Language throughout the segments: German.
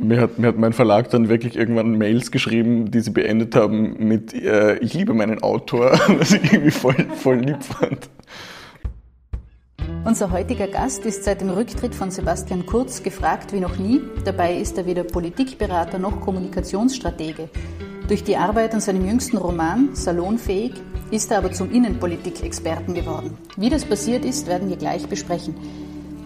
Mir hat, mir hat mein Verlag dann wirklich irgendwann Mails geschrieben, die sie beendet haben mit äh, Ich liebe meinen Autor, was ich irgendwie voll, voll lieb fand. Unser heutiger Gast ist seit dem Rücktritt von Sebastian Kurz gefragt wie noch nie. Dabei ist er weder Politikberater noch Kommunikationsstratege. Durch die Arbeit an seinem jüngsten Roman Salonfähig ist er aber zum Innenpolitik-Experten geworden. Wie das passiert ist, werden wir gleich besprechen.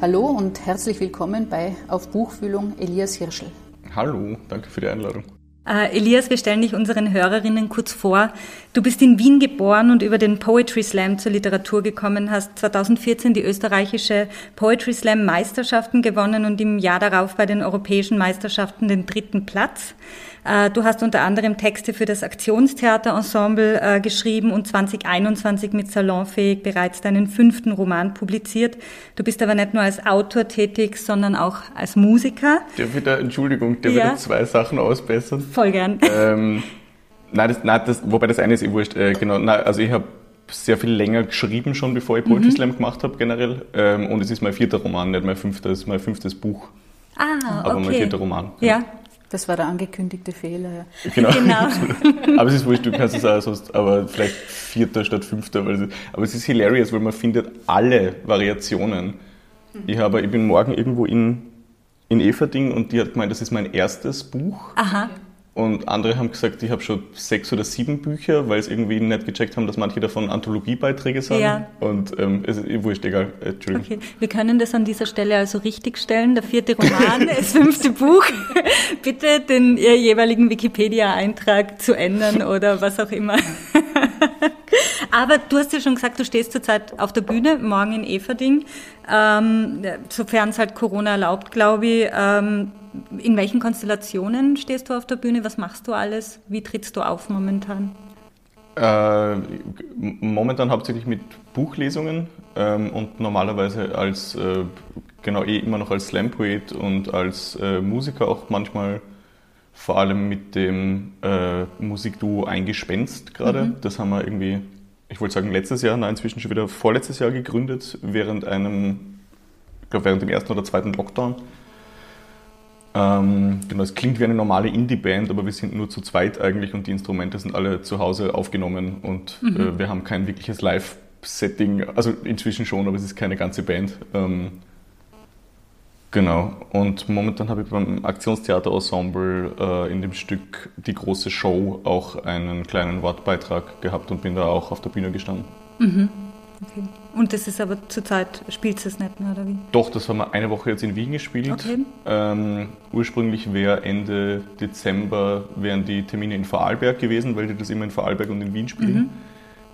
Hallo und herzlich willkommen bei Auf Buchfühlung Elias Hirschel. Hallo, danke für die Einladung. Uh, Elias, wir stellen dich unseren Hörerinnen kurz vor. Du bist in Wien geboren und über den Poetry Slam zur Literatur gekommen, hast 2014 die österreichische Poetry Slam Meisterschaften gewonnen und im Jahr darauf bei den europäischen Meisterschaften den dritten Platz. Uh, du hast unter anderem Texte für das Aktionstheaterensemble uh, geschrieben und 2021 mit Salonfähig bereits deinen fünften Roman publiziert. Du bist aber nicht nur als Autor tätig, sondern auch als Musiker. Ich da, Entschuldigung, darf ja. da zwei Sachen ausbessern? Voll gern. Ähm, nein, das, nein das, wobei das eine ist eh wurscht. Äh, genau, nein, also ich habe sehr viel länger geschrieben schon, bevor ich Poetry mhm. Slam gemacht habe generell. Ähm, und es ist mein vierter Roman, nicht mein fünftes, mein fünftes Buch. Ah, aber okay. mein vierter Roman. Genau. Ja. Das war der angekündigte Fehler. Ja. Genau. genau. aber es ist wurscht, du kannst es auch sonst, aber vielleicht vierter statt fünfter. Weil aber es ist hilarious, weil man findet alle Variationen. Ich, habe, ich bin morgen irgendwo in, in Everding und die hat gemeint, das ist mein erstes Buch. Aha. Und andere haben gesagt, ich habe schon sechs oder sieben Bücher, weil sie irgendwie nicht gecheckt haben, dass manche davon Anthologiebeiträge sind. Ja. Und ähm, es ist wurscht, egal. Äh, Entschuldigung. Okay. Wir können das an dieser Stelle also richtigstellen. Der vierte Roman, das fünfte Buch. Bitte den jeweiligen Wikipedia-Eintrag zu ändern oder was auch immer. Aber du hast ja schon gesagt, du stehst zurzeit auf der Bühne, morgen in Everding, ähm, sofern es halt Corona erlaubt, glaube ich. Ähm, in welchen Konstellationen stehst du auf der Bühne? Was machst du alles? Wie trittst du auf momentan? Äh, momentan hauptsächlich mit Buchlesungen ähm, und normalerweise als, äh, genau eh immer noch als Slam-Poet und als äh, Musiker auch manchmal vor allem mit dem äh, Musikduo Eingespenst gerade. Mhm. Das haben wir irgendwie, ich wollte sagen letztes Jahr, nein, inzwischen schon wieder vorletztes Jahr gegründet, während einem, ich glaube während dem ersten oder zweiten Lockdown. Ähm, genau, es klingt wie eine normale Indie-Band, aber wir sind nur zu zweit eigentlich und die Instrumente sind alle zu Hause aufgenommen und mhm. äh, wir haben kein wirkliches Live-Setting, also inzwischen schon, aber es ist keine ganze Band. Ähm, genau, und momentan habe ich beim Aktionstheater-Ensemble äh, in dem Stück Die große Show auch einen kleinen Wortbeitrag gehabt und bin da auch auf der Bühne gestanden. Mhm. Okay. Und das ist aber zurzeit, spielt es nicht mehr, oder wie? Doch, das haben wir eine Woche jetzt in Wien gespielt. Okay. Ähm, ursprünglich wäre Ende Dezember wären die Termine in Vorarlberg gewesen, weil die das immer in Vorarlberg und in Wien spielen. Mhm.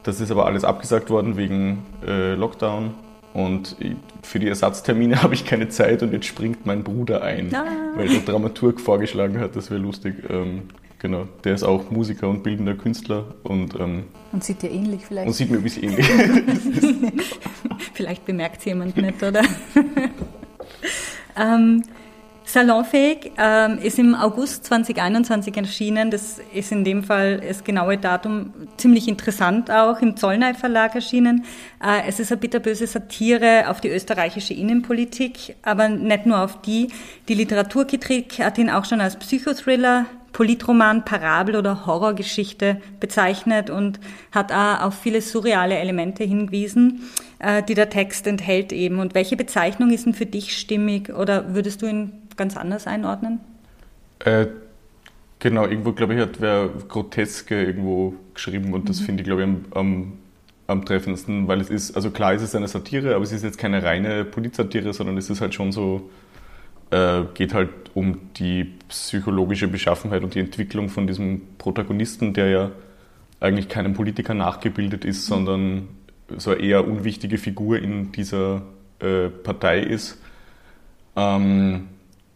Das ist aber alles abgesagt worden wegen äh, Lockdown. Und für die Ersatztermine habe ich keine Zeit und jetzt springt mein Bruder ein, ah. weil der Dramaturg vorgeschlagen hat, das wäre lustig. Ähm, Genau, der ist auch Musiker und bildender Künstler. Und, ähm, und sieht dir ähnlich vielleicht. Und sieht mir ein bisschen ähnlich. vielleicht bemerkt es jemand nicht, oder? ähm, Salonfähig ähm, ist im August 2021 erschienen. Das ist in dem Fall das genaue Datum ziemlich interessant auch im Zollnei Verlag erschienen. Äh, es ist eine bitterböse Satire auf die österreichische Innenpolitik, aber nicht nur auf die. Die Literaturkritik hat ihn auch schon als Psychothriller Politroman, Parabel oder Horrorgeschichte bezeichnet und hat auch auf viele surreale Elemente hingewiesen, äh, die der Text enthält eben. Und welche Bezeichnung ist denn für dich stimmig oder würdest du ihn ganz anders einordnen? Äh, genau, irgendwo glaube ich hat wer Groteske irgendwo geschrieben und das mhm. finde ich glaube ich am, am, am, treffendsten, weil es ist, also klar ist es eine Satire, aber es ist jetzt keine reine Politsatire, sondern es ist halt schon so äh, geht halt um die psychologische Beschaffenheit und die Entwicklung von diesem Protagonisten, der ja eigentlich keinem Politiker nachgebildet ist, sondern so eine eher unwichtige Figur in dieser äh, Partei ist. Ähm,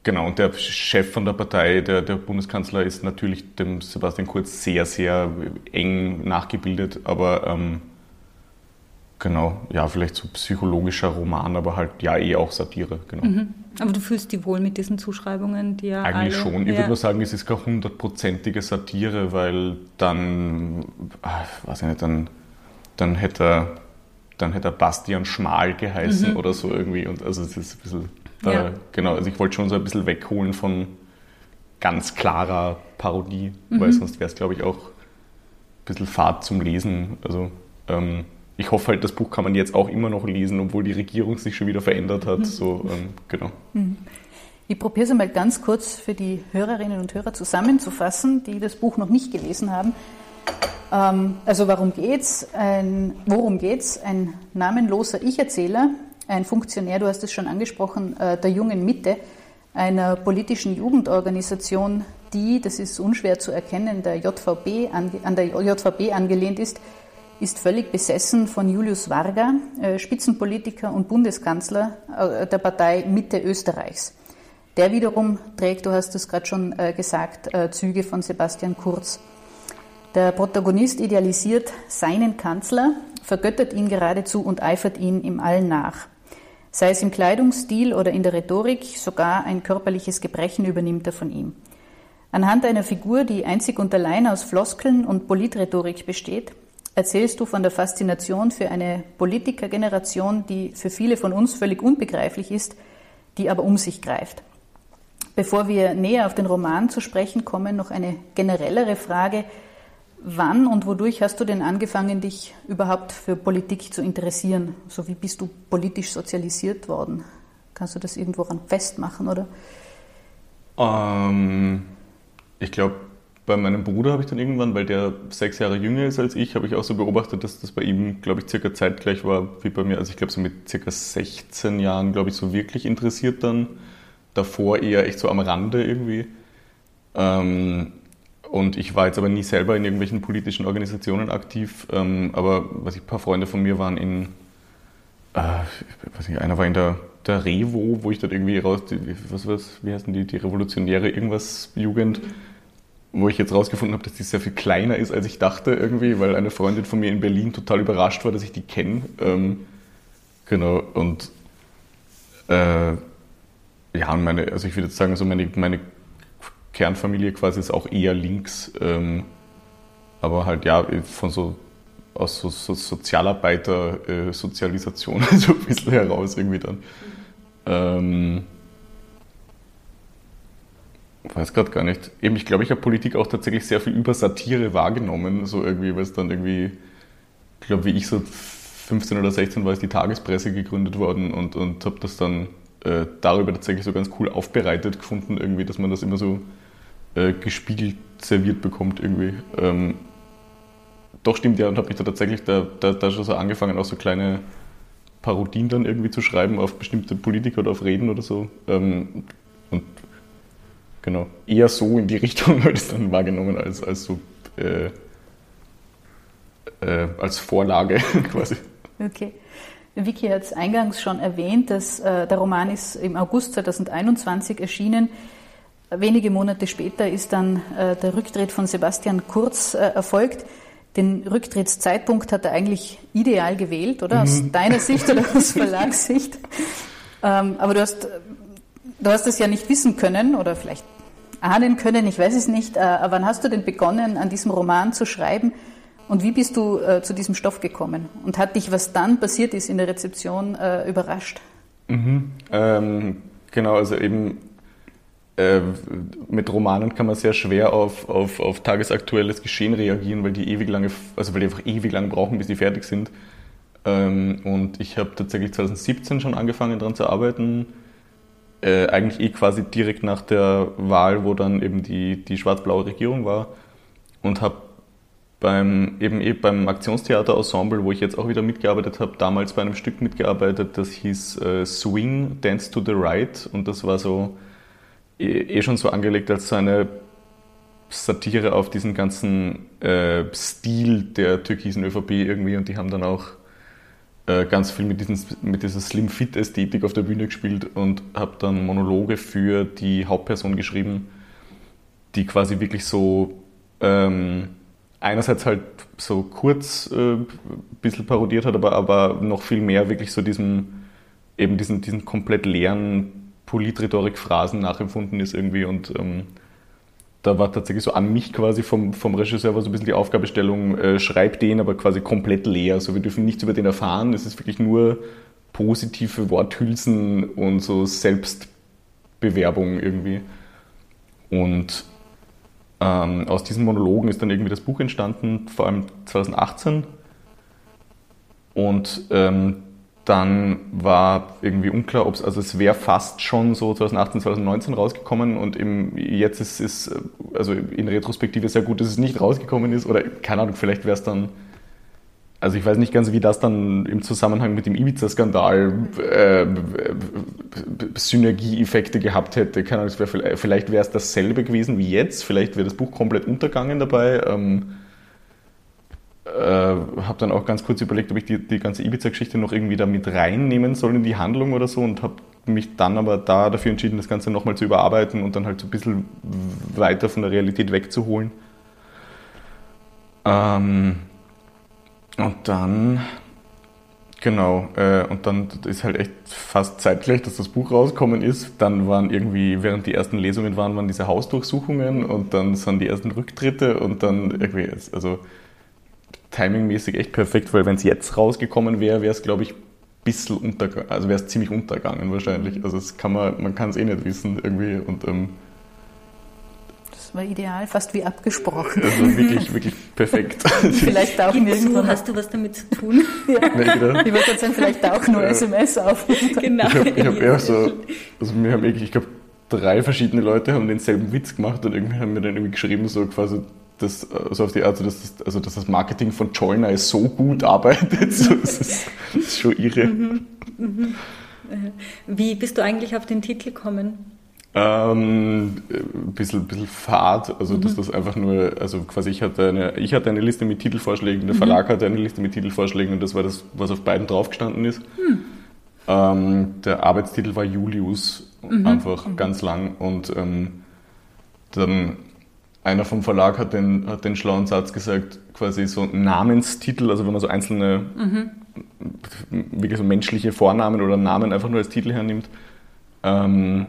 genau, und der Chef von der Partei, der, der Bundeskanzler, ist natürlich dem Sebastian Kurz sehr, sehr eng nachgebildet, aber ähm, genau, ja, vielleicht so psychologischer Roman, aber halt ja eh auch Satire, genau. Mhm. Aber du fühlst dich wohl mit diesen Zuschreibungen, die ja Eigentlich alle, schon. Ich ja. würde nur sagen, es ist keine hundertprozentige Satire, weil dann, ach, weiß ich nicht, dann, dann hätte er, dann hätte er Bastian Schmal geheißen mhm. oder so irgendwie. Und also es ist ein bisschen, ja. äh, genau, also ich wollte schon so ein bisschen wegholen von ganz klarer Parodie, mhm. weil sonst wäre es, glaube ich, auch ein bisschen Fahrt zum Lesen. Also ähm, ich hoffe halt, das Buch kann man jetzt auch immer noch lesen, obwohl die Regierung sich schon wieder verändert hat. Mhm. So, ähm, genau. Mhm. Ich probiere es einmal ganz kurz für die Hörerinnen und Hörer zusammenzufassen, die das Buch noch nicht gelesen haben. Ähm, also warum geht's? Ein, worum geht's? Ein namenloser Ich-Erzähler, ein Funktionär, du hast es schon angesprochen, äh, der jungen Mitte, einer politischen Jugendorganisation, die, das ist unschwer zu erkennen, der JVB, an der JVB angelehnt ist, ist völlig besessen von Julius Varga, äh, Spitzenpolitiker und Bundeskanzler äh, der Partei Mitte Österreichs. Der wiederum trägt, du hast es gerade schon gesagt, Züge von Sebastian Kurz. Der Protagonist idealisiert seinen Kanzler, vergöttert ihn geradezu und eifert ihm im Allen nach. Sei es im Kleidungsstil oder in der Rhetorik, sogar ein körperliches Gebrechen übernimmt er von ihm. Anhand einer Figur, die einzig und allein aus Floskeln und Politrhetorik besteht, erzählst du von der Faszination für eine Politikergeneration, die für viele von uns völlig unbegreiflich ist, die aber um sich greift. Bevor wir näher auf den Roman zu sprechen kommen, noch eine generellere Frage. Wann und wodurch hast du denn angefangen, dich überhaupt für Politik zu interessieren? So wie bist du politisch sozialisiert worden? Kannst du das irgendwo ran festmachen, oder? Ähm, ich glaube, bei meinem Bruder habe ich dann irgendwann, weil der sechs Jahre jünger ist als ich, habe ich auch so beobachtet, dass das bei ihm, glaube ich, circa zeitgleich war wie bei mir. Also ich glaube, so mit circa 16 Jahren, glaube ich, so wirklich interessiert dann. Davor eher echt so am Rande irgendwie. Ähm, und ich war jetzt aber nie selber in irgendwelchen politischen Organisationen aktiv. Ähm, aber was ich, ein paar Freunde von mir waren in, äh, weiß nicht, einer war in der, der Revo, wo ich dort irgendwie raus, die, was, was, wie heißen die, die revolutionäre irgendwas Jugend, wo ich jetzt rausgefunden habe, dass die sehr viel kleiner ist, als ich dachte irgendwie, weil eine Freundin von mir in Berlin total überrascht war, dass ich die kenne. Ähm, genau, und äh, ja, meine, also ich würde jetzt sagen, so meine, meine Kernfamilie quasi ist auch eher links, ähm, aber halt ja, von so aus so, so Sozialarbeiter-Sozialisation äh, so ein bisschen heraus irgendwie dann. Ähm, weiß gerade gar nicht. Eben, ich glaube, ich habe Politik auch tatsächlich sehr viel über Satire wahrgenommen, so irgendwie, weil es dann irgendwie, ich glaube, wie ich so 15 oder 16 war, ist die Tagespresse gegründet worden und, und habe das dann äh, darüber tatsächlich so ganz cool aufbereitet gefunden, irgendwie, dass man das immer so äh, gespiegelt serviert bekommt irgendwie. Ähm, doch stimmt ja und habe mich da tatsächlich da, da, da schon so angefangen, auch so kleine Parodien dann irgendwie zu schreiben auf bestimmte Politiker oder auf Reden oder so. Ähm, und genau, eher so in die Richtung ich es dann wahrgenommen als, als so äh, äh, als Vorlage quasi. Okay. Vicky hat es eingangs schon erwähnt, dass äh, der Roman ist im August 2021 erschienen. Wenige Monate später ist dann äh, der Rücktritt von Sebastian Kurz äh, erfolgt. Den Rücktrittszeitpunkt hat er eigentlich ideal gewählt, oder? Aus mhm. deiner Sicht oder aus Verlagssicht. Ähm, aber du hast, du hast es ja nicht wissen können oder vielleicht ahnen können, ich weiß es nicht. Äh, wann hast du denn begonnen, an diesem Roman zu schreiben? Und wie bist du äh, zu diesem Stoff gekommen? Und hat dich, was dann passiert ist in der Rezeption, äh, überrascht? Mhm. Ähm, genau, also eben äh, mit Romanen kann man sehr schwer auf, auf, auf tagesaktuelles Geschehen reagieren, weil die ewig lange, also weil die einfach ewig lang brauchen, bis die fertig sind. Ähm, und ich habe tatsächlich 2017 schon angefangen daran zu arbeiten. Äh, eigentlich eh quasi direkt nach der Wahl, wo dann eben die, die schwarz-blaue Regierung war. Und habe beim, eben eh beim Aktionstheater-Ensemble, wo ich jetzt auch wieder mitgearbeitet habe, damals bei einem Stück mitgearbeitet, das hieß äh, Swing, Dance to the Right. Und das war so eh, eh schon so angelegt als so eine Satire auf diesen ganzen äh, Stil der türkisen ÖVP irgendwie und die haben dann auch äh, ganz viel mit, diesen, mit dieser Slim-Fit-Ästhetik auf der Bühne gespielt und habe dann Monologe für die Hauptperson geschrieben, die quasi wirklich so ähm, einerseits halt so kurz äh, ein bisschen parodiert hat, aber, aber noch viel mehr wirklich so diesem, eben diesen, diesen komplett leeren Politrhetorik-Phrasen nachempfunden ist irgendwie und ähm, da war tatsächlich so an mich quasi vom, vom Regisseur war so ein bisschen die Aufgabestellung, äh, schreib den aber quasi komplett leer. So, wir dürfen nichts über den erfahren. Es ist wirklich nur positive Worthülsen und so Selbstbewerbung irgendwie. Und ähm, aus diesen Monologen ist dann irgendwie das Buch entstanden, vor allem 2018. Und ähm, dann war irgendwie unklar, ob es, also es wäre fast schon so 2018, 2019 rausgekommen und im, jetzt ist es, also in Retrospektive sehr gut, dass es nicht rausgekommen ist oder keine Ahnung, vielleicht wäre es dann, also ich weiß nicht ganz, wie das dann im Zusammenhang mit dem Ibiza-Skandal äh, Synergieeffekte gehabt hätte. Keine Ahnung, wär, vielleicht wäre es dasselbe gewesen wie jetzt, vielleicht wäre das Buch komplett untergangen dabei. Ähm, äh, habe dann auch ganz kurz überlegt, ob ich die, die ganze Ibiza-Geschichte noch irgendwie da mit reinnehmen soll in die Handlung oder so und habe mich dann aber da dafür entschieden, das Ganze nochmal zu überarbeiten und dann halt so ein bisschen weiter von der Realität wegzuholen. Ähm, und dann, genau, äh, und dann ist halt echt fast zeitgleich, dass das Buch rausgekommen ist. Dann waren irgendwie, während die ersten Lesungen waren, waren diese Hausdurchsuchungen und dann sind die ersten Rücktritte und dann irgendwie, also timingmäßig echt perfekt, weil wenn es jetzt rausgekommen wäre, wäre es, glaube ich, ein bisschen untergegangen, also wäre es ziemlich untergegangen wahrscheinlich. Also das kann man, man kann es eh nicht wissen irgendwie und ähm, das war ideal, fast wie abgesprochen. Also wirklich, wirklich perfekt. vielleicht auch irgendwann. Hast du was damit zu tun? ja. Nee, genau. Ich wollte sagen, vielleicht auch nur SMS auf. Genau. Ich habe hab eher so, also wir haben wirklich, ich glaube, drei verschiedene Leute haben denselben Witz gemacht und irgendwie haben mir dann irgendwie geschrieben, so quasi, das, also auf die Art, dass das, also dass das Marketing von Joyner so gut arbeitet. So, das, ist, das ist schon irre. Mhm, mhm. Wie bist du eigentlich auf den Titel gekommen? Ähm, ein bisschen, bisschen fad, also mhm. dass das einfach nur, also quasi ich hatte eine, ich hatte eine Liste mit Titelvorschlägen, der mhm. Verlag hatte eine Liste mit Titelvorschlägen und das war das, was auf beiden draufgestanden ist. Mhm. Ähm, der Arbeitstitel war Julius, einfach ganz lang und ähm, dann einer vom Verlag hat den, hat den schlauen Satz gesagt, quasi so Namenstitel, also wenn man so einzelne, mhm. wirklich so menschliche Vornamen oder Namen einfach nur als Titel hernimmt, ähm,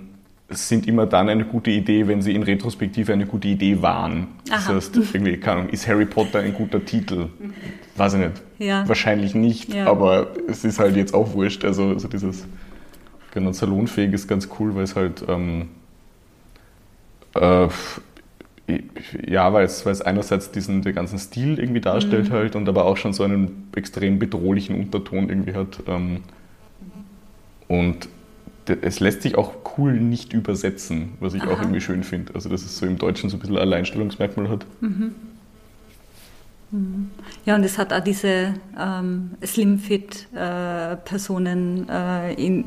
sind immer dann eine gute Idee, wenn sie in Retrospektive eine gute Idee waren. Aha. Das heißt, irgendwie, keine Ahnung, ist Harry Potter ein guter Titel? Weiß ich nicht. Ja. Wahrscheinlich nicht, ja. aber es ist halt jetzt auch wurscht. Also, also dieses genau, salonfähig ist ganz cool, weil es halt ähm, äh, ja, weil es, weil es einerseits diesen den ganzen Stil irgendwie darstellt mhm. halt und aber auch schon so einen extrem bedrohlichen Unterton irgendwie hat. Ähm, und es lässt sich auch cool nicht übersetzen, was ich Aha. auch irgendwie schön finde. Also dass es so im Deutschen so ein bisschen Alleinstellungsmerkmal hat. Mhm. mhm. Ja, und es hat auch diese ähm, Slim-Fit-Personen äh, äh,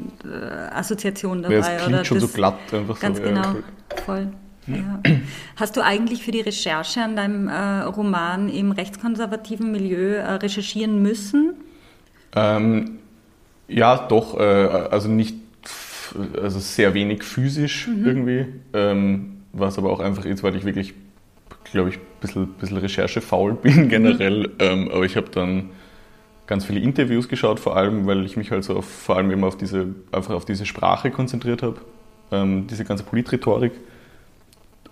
dabei. Ja, es klingt schon so glatt einfach ganz so. Ganz genau, voll. Ja. Hast du eigentlich für die Recherche an deinem äh, Roman im rechtskonservativen Milieu äh, recherchieren müssen? Ähm, ja, doch. Äh, also nicht, also sehr wenig physisch mhm. irgendwie. Ähm, was aber auch einfach ist, weil ich wirklich, glaube ich, ein bisschen, bisschen recherchefaul bin generell. Mhm. Ähm, aber ich habe dann ganz viele Interviews geschaut, vor allem, weil ich mich halt so auf, vor allem eben auf diese, einfach auf diese Sprache konzentriert habe. Ähm, diese ganze Politrhetorik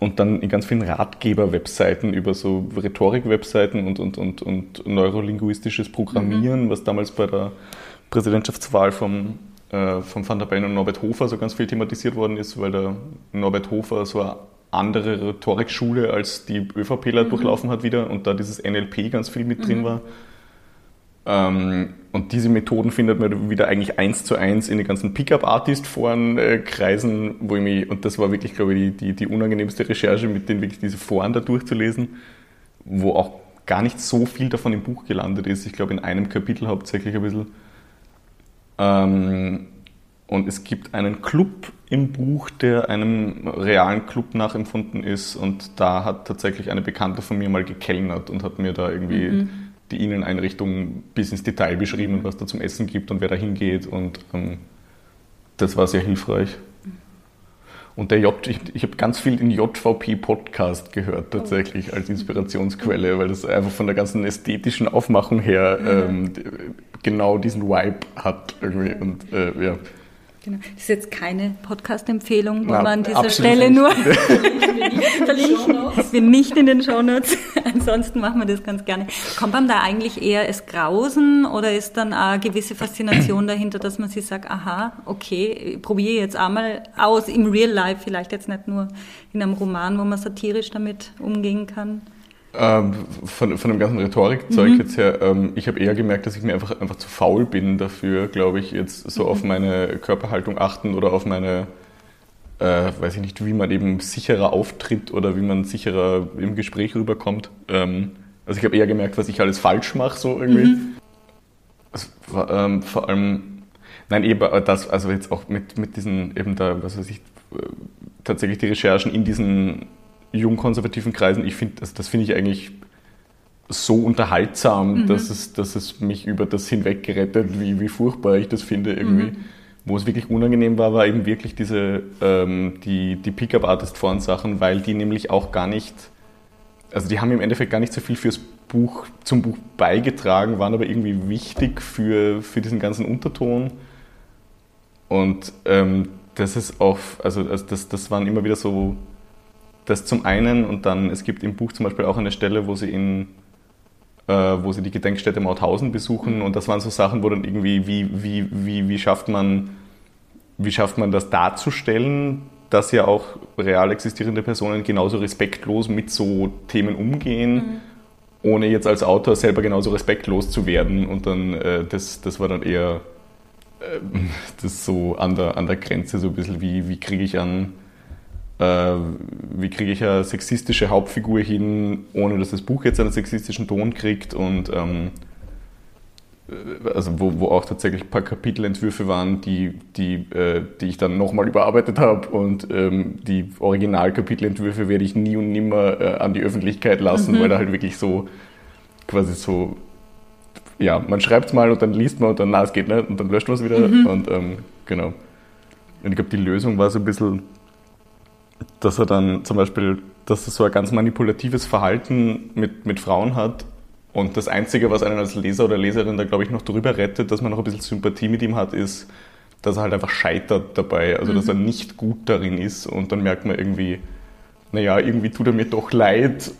und dann in ganz vielen Ratgeber-Webseiten über so Rhetorik-Webseiten und, und, und, und neurolinguistisches Programmieren, mhm. was damals bei der Präsidentschaftswahl vom, äh, von Van der Bellen und Norbert Hofer so ganz viel thematisiert worden ist, weil der Norbert Hofer so eine andere Rhetorikschule als die ÖVPler mhm. durchlaufen hat wieder und da dieses NLP ganz viel mit drin mhm. war. Ähm, und diese Methoden findet man wieder eigentlich eins zu eins in den ganzen Pickup-Artist-Foren äh, wo ich mich, und das war wirklich, glaube ich, die, die, die unangenehmste Recherche, mit denen wirklich diese Foren da durchzulesen, wo auch gar nicht so viel davon im Buch gelandet ist. Ich glaube, in einem Kapitel hauptsächlich ein bisschen. Ähm, und es gibt einen Club im Buch, der einem realen Club nachempfunden ist. Und da hat tatsächlich eine Bekannte von mir mal gekellnert und hat mir da irgendwie mhm die Inneneinrichtung bis ins Detail beschrieben, was da zum Essen gibt und wer da hingeht. Und ähm, das war sehr hilfreich. Und der J, ich, ich habe ganz viel den JVP-Podcast gehört tatsächlich als Inspirationsquelle, weil das einfach von der ganzen ästhetischen Aufmachung her ähm, genau diesen Vibe hat irgendwie. Und äh, ja, Genau. Das ist jetzt keine Podcast-Empfehlung, wo man an dieser Stelle nicht. nur verlinken. Wir nicht in den Shownotes. Ansonsten machen wir das ganz gerne. Kommt man da eigentlich eher es Grausen oder ist dann eine gewisse Faszination dahinter, dass man sich sagt, aha, okay, probiere jetzt einmal aus im Real Life, vielleicht jetzt nicht nur in einem Roman, wo man satirisch damit umgehen kann? Ähm, von, von dem ganzen Rhetorikzeug mhm. jetzt her, ähm, ich habe eher gemerkt, dass ich mir einfach, einfach zu faul bin dafür, glaube ich, jetzt so mhm. auf meine Körperhaltung achten oder auf meine, äh, weiß ich nicht, wie man eben sicherer auftritt oder wie man sicherer im Gespräch rüberkommt. Ähm, also ich habe eher gemerkt, was ich alles falsch mache, so irgendwie. Mhm. Also, ähm, vor allem, nein, eben das, also jetzt auch mit, mit diesen, eben da, was weiß ich, äh, tatsächlich die Recherchen in diesen jungkonservativen Kreisen, ich finde, das, das finde ich eigentlich so unterhaltsam, mhm. dass, es, dass es mich über das hinweg gerettet, wie, wie furchtbar ich das finde irgendwie. Mhm. Wo es wirklich unangenehm war, war eben wirklich diese, ähm, die, die Pickup-Artist-Foren-Sachen, weil die nämlich auch gar nicht, also die haben im Endeffekt gar nicht so viel fürs Buch, zum Buch beigetragen, waren aber irgendwie wichtig für, für diesen ganzen Unterton. Und ähm, das ist auch, also, also das, das waren immer wieder so das zum einen und dann, es gibt im Buch zum Beispiel auch eine Stelle, wo sie in äh, wo sie die Gedenkstätte Mauthausen besuchen und das waren so Sachen, wo dann irgendwie, wie, wie, wie, wie schafft man, wie schafft man das darzustellen, dass ja auch real existierende Personen genauso respektlos mit so Themen umgehen, mhm. ohne jetzt als Autor selber genauso respektlos zu werden. Und dann, äh, das, das war dann eher äh, das so an der, an der Grenze, so ein bisschen wie, wie kriege ich an wie kriege ich eine sexistische Hauptfigur hin, ohne dass das Buch jetzt einen sexistischen Ton kriegt und ähm, äh, also wo, wo auch tatsächlich ein paar Kapitelentwürfe waren, die, die, äh, die ich dann nochmal überarbeitet habe und ähm, die Originalkapitelentwürfe werde ich nie und nimmer äh, an die Öffentlichkeit lassen, mhm. weil da halt wirklich so quasi so, ja, man schreibt es mal und dann liest man und dann, na, es geht nicht und dann löscht man es wieder mhm. und ähm, genau. Und ich glaube, die Lösung war so ein bisschen dass er dann zum Beispiel, dass er so ein ganz manipulatives Verhalten mit, mit Frauen hat und das Einzige, was einen als Leser oder Leserin da, glaube ich, noch drüber rettet, dass man noch ein bisschen Sympathie mit ihm hat, ist, dass er halt einfach scheitert dabei, also mhm. dass er mhm. nicht gut darin ist und dann merkt man irgendwie, naja, irgendwie tut er mir doch leid,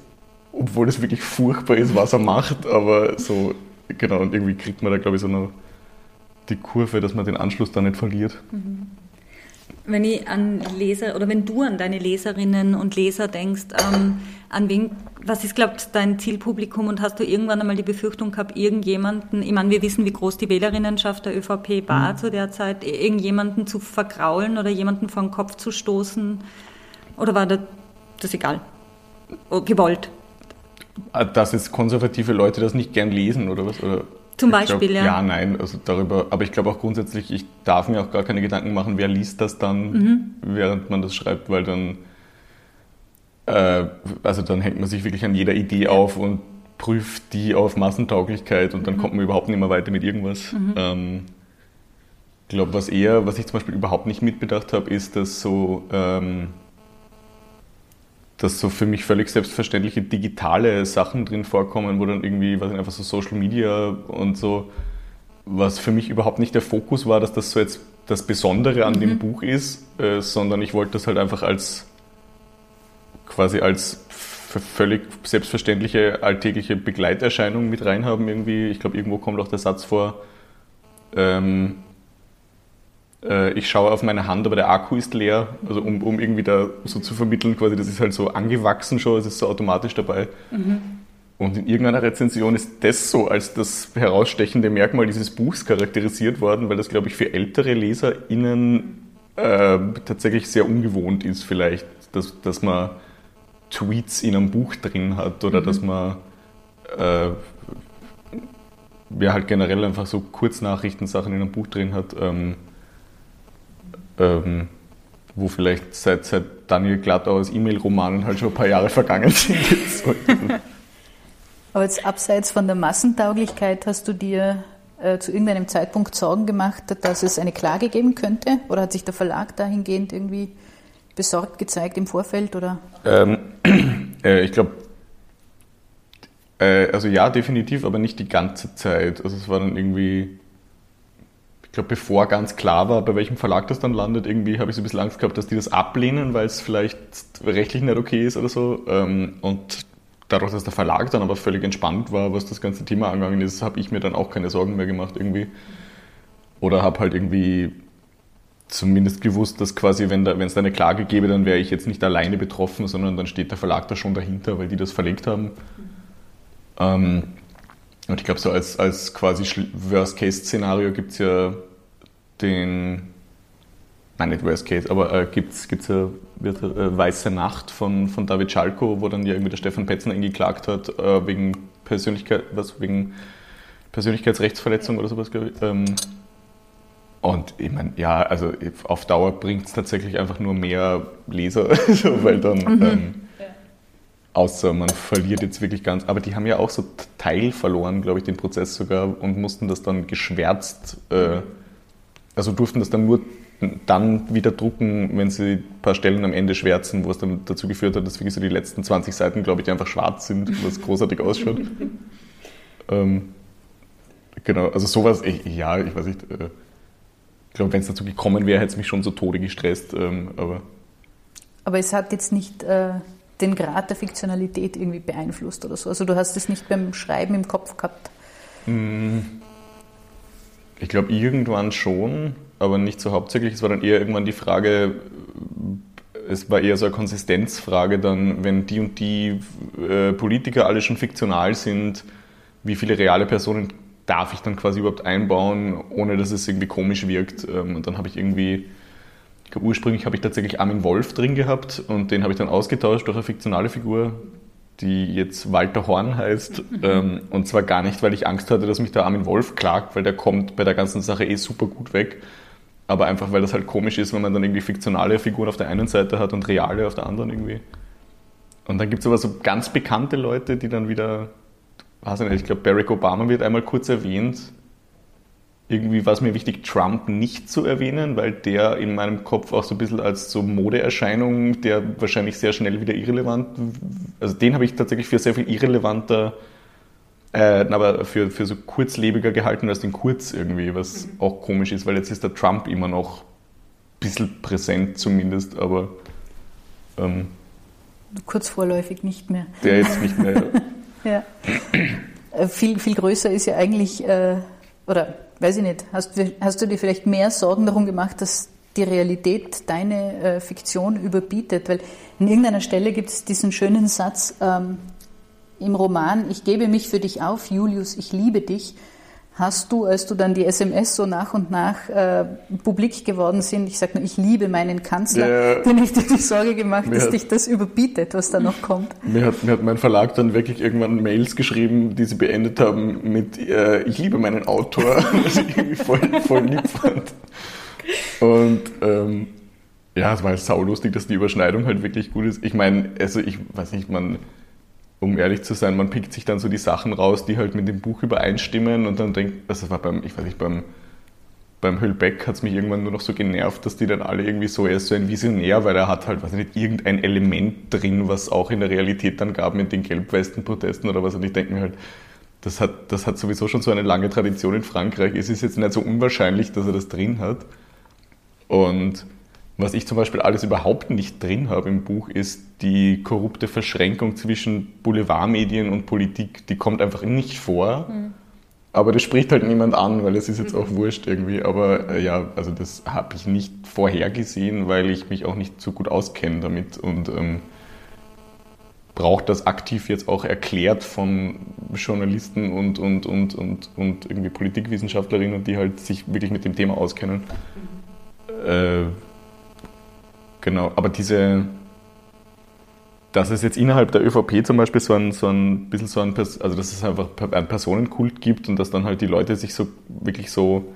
obwohl es wirklich furchtbar ist, was er macht, aber so, genau, und irgendwie kriegt man da, glaube ich, so noch die Kurve, dass man den Anschluss da nicht verliert. Mhm. Wenn ich an Leser oder wenn du an deine Leserinnen und Leser denkst, ähm, an wen, was ist, glaubst dein Zielpublikum und hast du irgendwann einmal die Befürchtung gehabt, irgendjemanden, ich meine, wir wissen, wie groß die Wählerinnenschaft der ÖVP war mhm. zu der Zeit, irgendjemanden zu vergraulen oder jemanden vor den Kopf zu stoßen? Oder war das egal? Oh, gewollt? Ah, dass jetzt konservative Leute das nicht gern lesen oder was? Oder? Zum Beispiel, glaub, ja. Ja, nein, also darüber, aber ich glaube auch grundsätzlich, ich darf mir auch gar keine Gedanken machen, wer liest das dann, mhm. während man das schreibt, weil dann, äh, also dann hängt man sich wirklich an jeder Idee auf und prüft die auf Massentauglichkeit und dann mhm. kommt man überhaupt nicht mehr weiter mit irgendwas. Mhm. Ähm, ich glaube, was eher, was ich zum Beispiel überhaupt nicht mitbedacht habe, ist, dass so, ähm, dass so für mich völlig selbstverständliche digitale Sachen drin vorkommen, wo dann irgendwie, was einfach so Social Media und so, was für mich überhaupt nicht der Fokus war, dass das so jetzt das Besondere an mhm. dem Buch ist, äh, sondern ich wollte das halt einfach als quasi als völlig selbstverständliche alltägliche Begleiterscheinung mit reinhaben irgendwie. Ich glaube, irgendwo kommt auch der Satz vor, ähm, äh, ich schaue auf meine Hand, aber der Akku ist leer, also um, um irgendwie da so zu vermitteln, quasi, das ist halt so angewachsen schon, es ist so automatisch dabei. Mhm. Und in irgendeiner Rezension ist das so als das herausstechende Merkmal dieses Buchs charakterisiert worden, weil das, glaube ich, für ältere LeserInnen äh, tatsächlich sehr ungewohnt ist, vielleicht, dass, dass man Tweets in einem Buch drin hat oder mhm. dass man äh, ja, halt generell einfach so Kurznachrichtensachen in einem Buch drin hat. Ähm, ähm, wo vielleicht seit, seit Daniel Glattauers E-Mail-Romanen halt schon ein paar Jahre vergangen sind. Aber jetzt abseits von der Massentauglichkeit hast du dir äh, zu irgendeinem Zeitpunkt Sorgen gemacht, dass es eine Klage geben könnte? Oder hat sich der Verlag dahingehend irgendwie besorgt gezeigt im Vorfeld? Oder? Ähm, äh, ich glaube, äh, also ja, definitiv, aber nicht die ganze Zeit. Also es war dann irgendwie glaube, bevor ganz klar war, bei welchem Verlag das dann landet, irgendwie habe ich so ein bisschen Angst gehabt, dass die das ablehnen, weil es vielleicht rechtlich nicht okay ist oder so. Ähm, und dadurch, dass der Verlag dann aber völlig entspannt war, was das ganze Thema angegangen ist, habe ich mir dann auch keine Sorgen mehr gemacht irgendwie. Oder habe halt irgendwie zumindest gewusst, dass quasi, wenn es da eine Klage gäbe, dann wäre ich jetzt nicht alleine betroffen, sondern dann steht der Verlag da schon dahinter, weil die das verlegt haben. Ähm, und ich glaube, so als, als quasi Worst-Case-Szenario gibt es ja den, nein, nicht Worst-Case, aber äh, gibt es ja wird, äh, Weiße Nacht von, von David Schalko, wo dann ja irgendwie der Stefan Petzner geklagt hat, äh, wegen Persönlichkeit, was, wegen Persönlichkeitsrechtsverletzung oder sowas, glaube ich. Ähm, und ich meine, ja, also auf Dauer bringt es tatsächlich einfach nur mehr Leser, weil dann mhm. ähm, Außer man verliert jetzt wirklich ganz. Aber die haben ja auch so Teil verloren, glaube ich, den Prozess sogar und mussten das dann geschwärzt, äh, also durften das dann nur dann wieder drucken, wenn sie ein paar Stellen am Ende schwärzen, wo es dann dazu geführt hat, dass wirklich so die letzten 20 Seiten, glaube ich, einfach schwarz sind, was großartig ausschaut. ähm, genau, also sowas, ich, ja, ich weiß nicht. Äh, ich glaube, wenn es dazu gekommen wäre, hätte es mich schon so Tode gestresst. Ähm, aber, aber es hat jetzt nicht. Äh den Grad der Fiktionalität irgendwie beeinflusst oder so? Also du hast es nicht beim Schreiben im Kopf gehabt? Hm. Ich glaube irgendwann schon, aber nicht so hauptsächlich. Es war dann eher irgendwann die Frage, es war eher so eine Konsistenzfrage dann, wenn die und die äh, Politiker alle schon fiktional sind, wie viele reale Personen darf ich dann quasi überhaupt einbauen, ohne dass es irgendwie komisch wirkt. Ähm, und dann habe ich irgendwie ursprünglich habe ich tatsächlich Armin Wolf drin gehabt und den habe ich dann ausgetauscht durch eine fiktionale Figur, die jetzt Walter Horn heißt. Mhm. Ähm, und zwar gar nicht, weil ich Angst hatte, dass mich der Armin Wolf klagt, weil der kommt bei der ganzen Sache eh super gut weg. Aber einfach, weil das halt komisch ist, wenn man dann irgendwie fiktionale Figuren auf der einen Seite hat und reale auf der anderen irgendwie. Und dann gibt es aber so ganz bekannte Leute, die dann wieder, weiß ich nicht, ich glaube, Barack Obama wird einmal kurz erwähnt irgendwie war es mir wichtig, Trump nicht zu erwähnen, weil der in meinem Kopf auch so ein bisschen als so Modeerscheinung, der wahrscheinlich sehr schnell wieder irrelevant, also den habe ich tatsächlich für sehr viel irrelevanter, äh, aber für, für so kurzlebiger gehalten als den Kurz irgendwie, was mhm. auch komisch ist, weil jetzt ist der Trump immer noch ein bisschen präsent zumindest, aber ähm, kurz vorläufig nicht mehr. Der jetzt nicht mehr. ja. Äh, viel, viel größer ist ja eigentlich, äh, oder weiß ich nicht, hast, hast du dir vielleicht mehr Sorgen darum gemacht, dass die Realität deine äh, Fiktion überbietet? Weil in irgendeiner Stelle gibt es diesen schönen Satz ähm, im Roman, ich gebe mich für dich auf, Julius, ich liebe dich hast du, als du dann die SMS so nach und nach äh, publik geworden sind, ich sage nur, ich liebe meinen Kanzler, ja, bin ich dir die Sorge gemacht, dass hat, dich das überbietet, was da noch kommt? Mir hat, mir hat mein Verlag dann wirklich irgendwann Mails geschrieben, die sie beendet haben mit äh, ich liebe meinen Autor, was ich irgendwie voll, voll lieb fand. Und ähm, ja, es war halt saulustig, dass die Überschneidung halt wirklich gut ist. Ich meine, also ich weiß nicht, man um ehrlich zu sein, man pickt sich dann so die Sachen raus, die halt mit dem Buch übereinstimmen und dann denkt, also war beim, ich weiß nicht, beim, beim Hüllbeck hat es mich irgendwann nur noch so genervt, dass die dann alle irgendwie so, er ist so ein Visionär, weil er hat halt, weiß ich nicht, irgendein Element drin, was auch in der Realität dann gab mit den Gelbwesten-Protesten oder was und ich denke mir halt, das hat, das hat sowieso schon so eine lange Tradition in Frankreich. Es ist jetzt nicht so unwahrscheinlich, dass er das drin hat. Und was ich zum Beispiel alles überhaupt nicht drin habe im Buch, ist die korrupte Verschränkung zwischen Boulevardmedien und Politik. Die kommt einfach nicht vor. Mhm. Aber das spricht halt niemand an, weil es ist jetzt auch wurscht irgendwie. Aber äh, ja, also das habe ich nicht vorhergesehen, weil ich mich auch nicht so gut auskenne damit und ähm, braucht das aktiv jetzt auch erklärt von Journalisten und, und, und, und, und irgendwie Politikwissenschaftlerinnen, die halt sich wirklich mit dem Thema auskennen. Mhm. Äh, Genau, aber diese, dass es jetzt innerhalb der ÖVP zum Beispiel so ein, so ein bisschen so ein, also dass es einfach einen Personenkult gibt und dass dann halt die Leute sich so wirklich so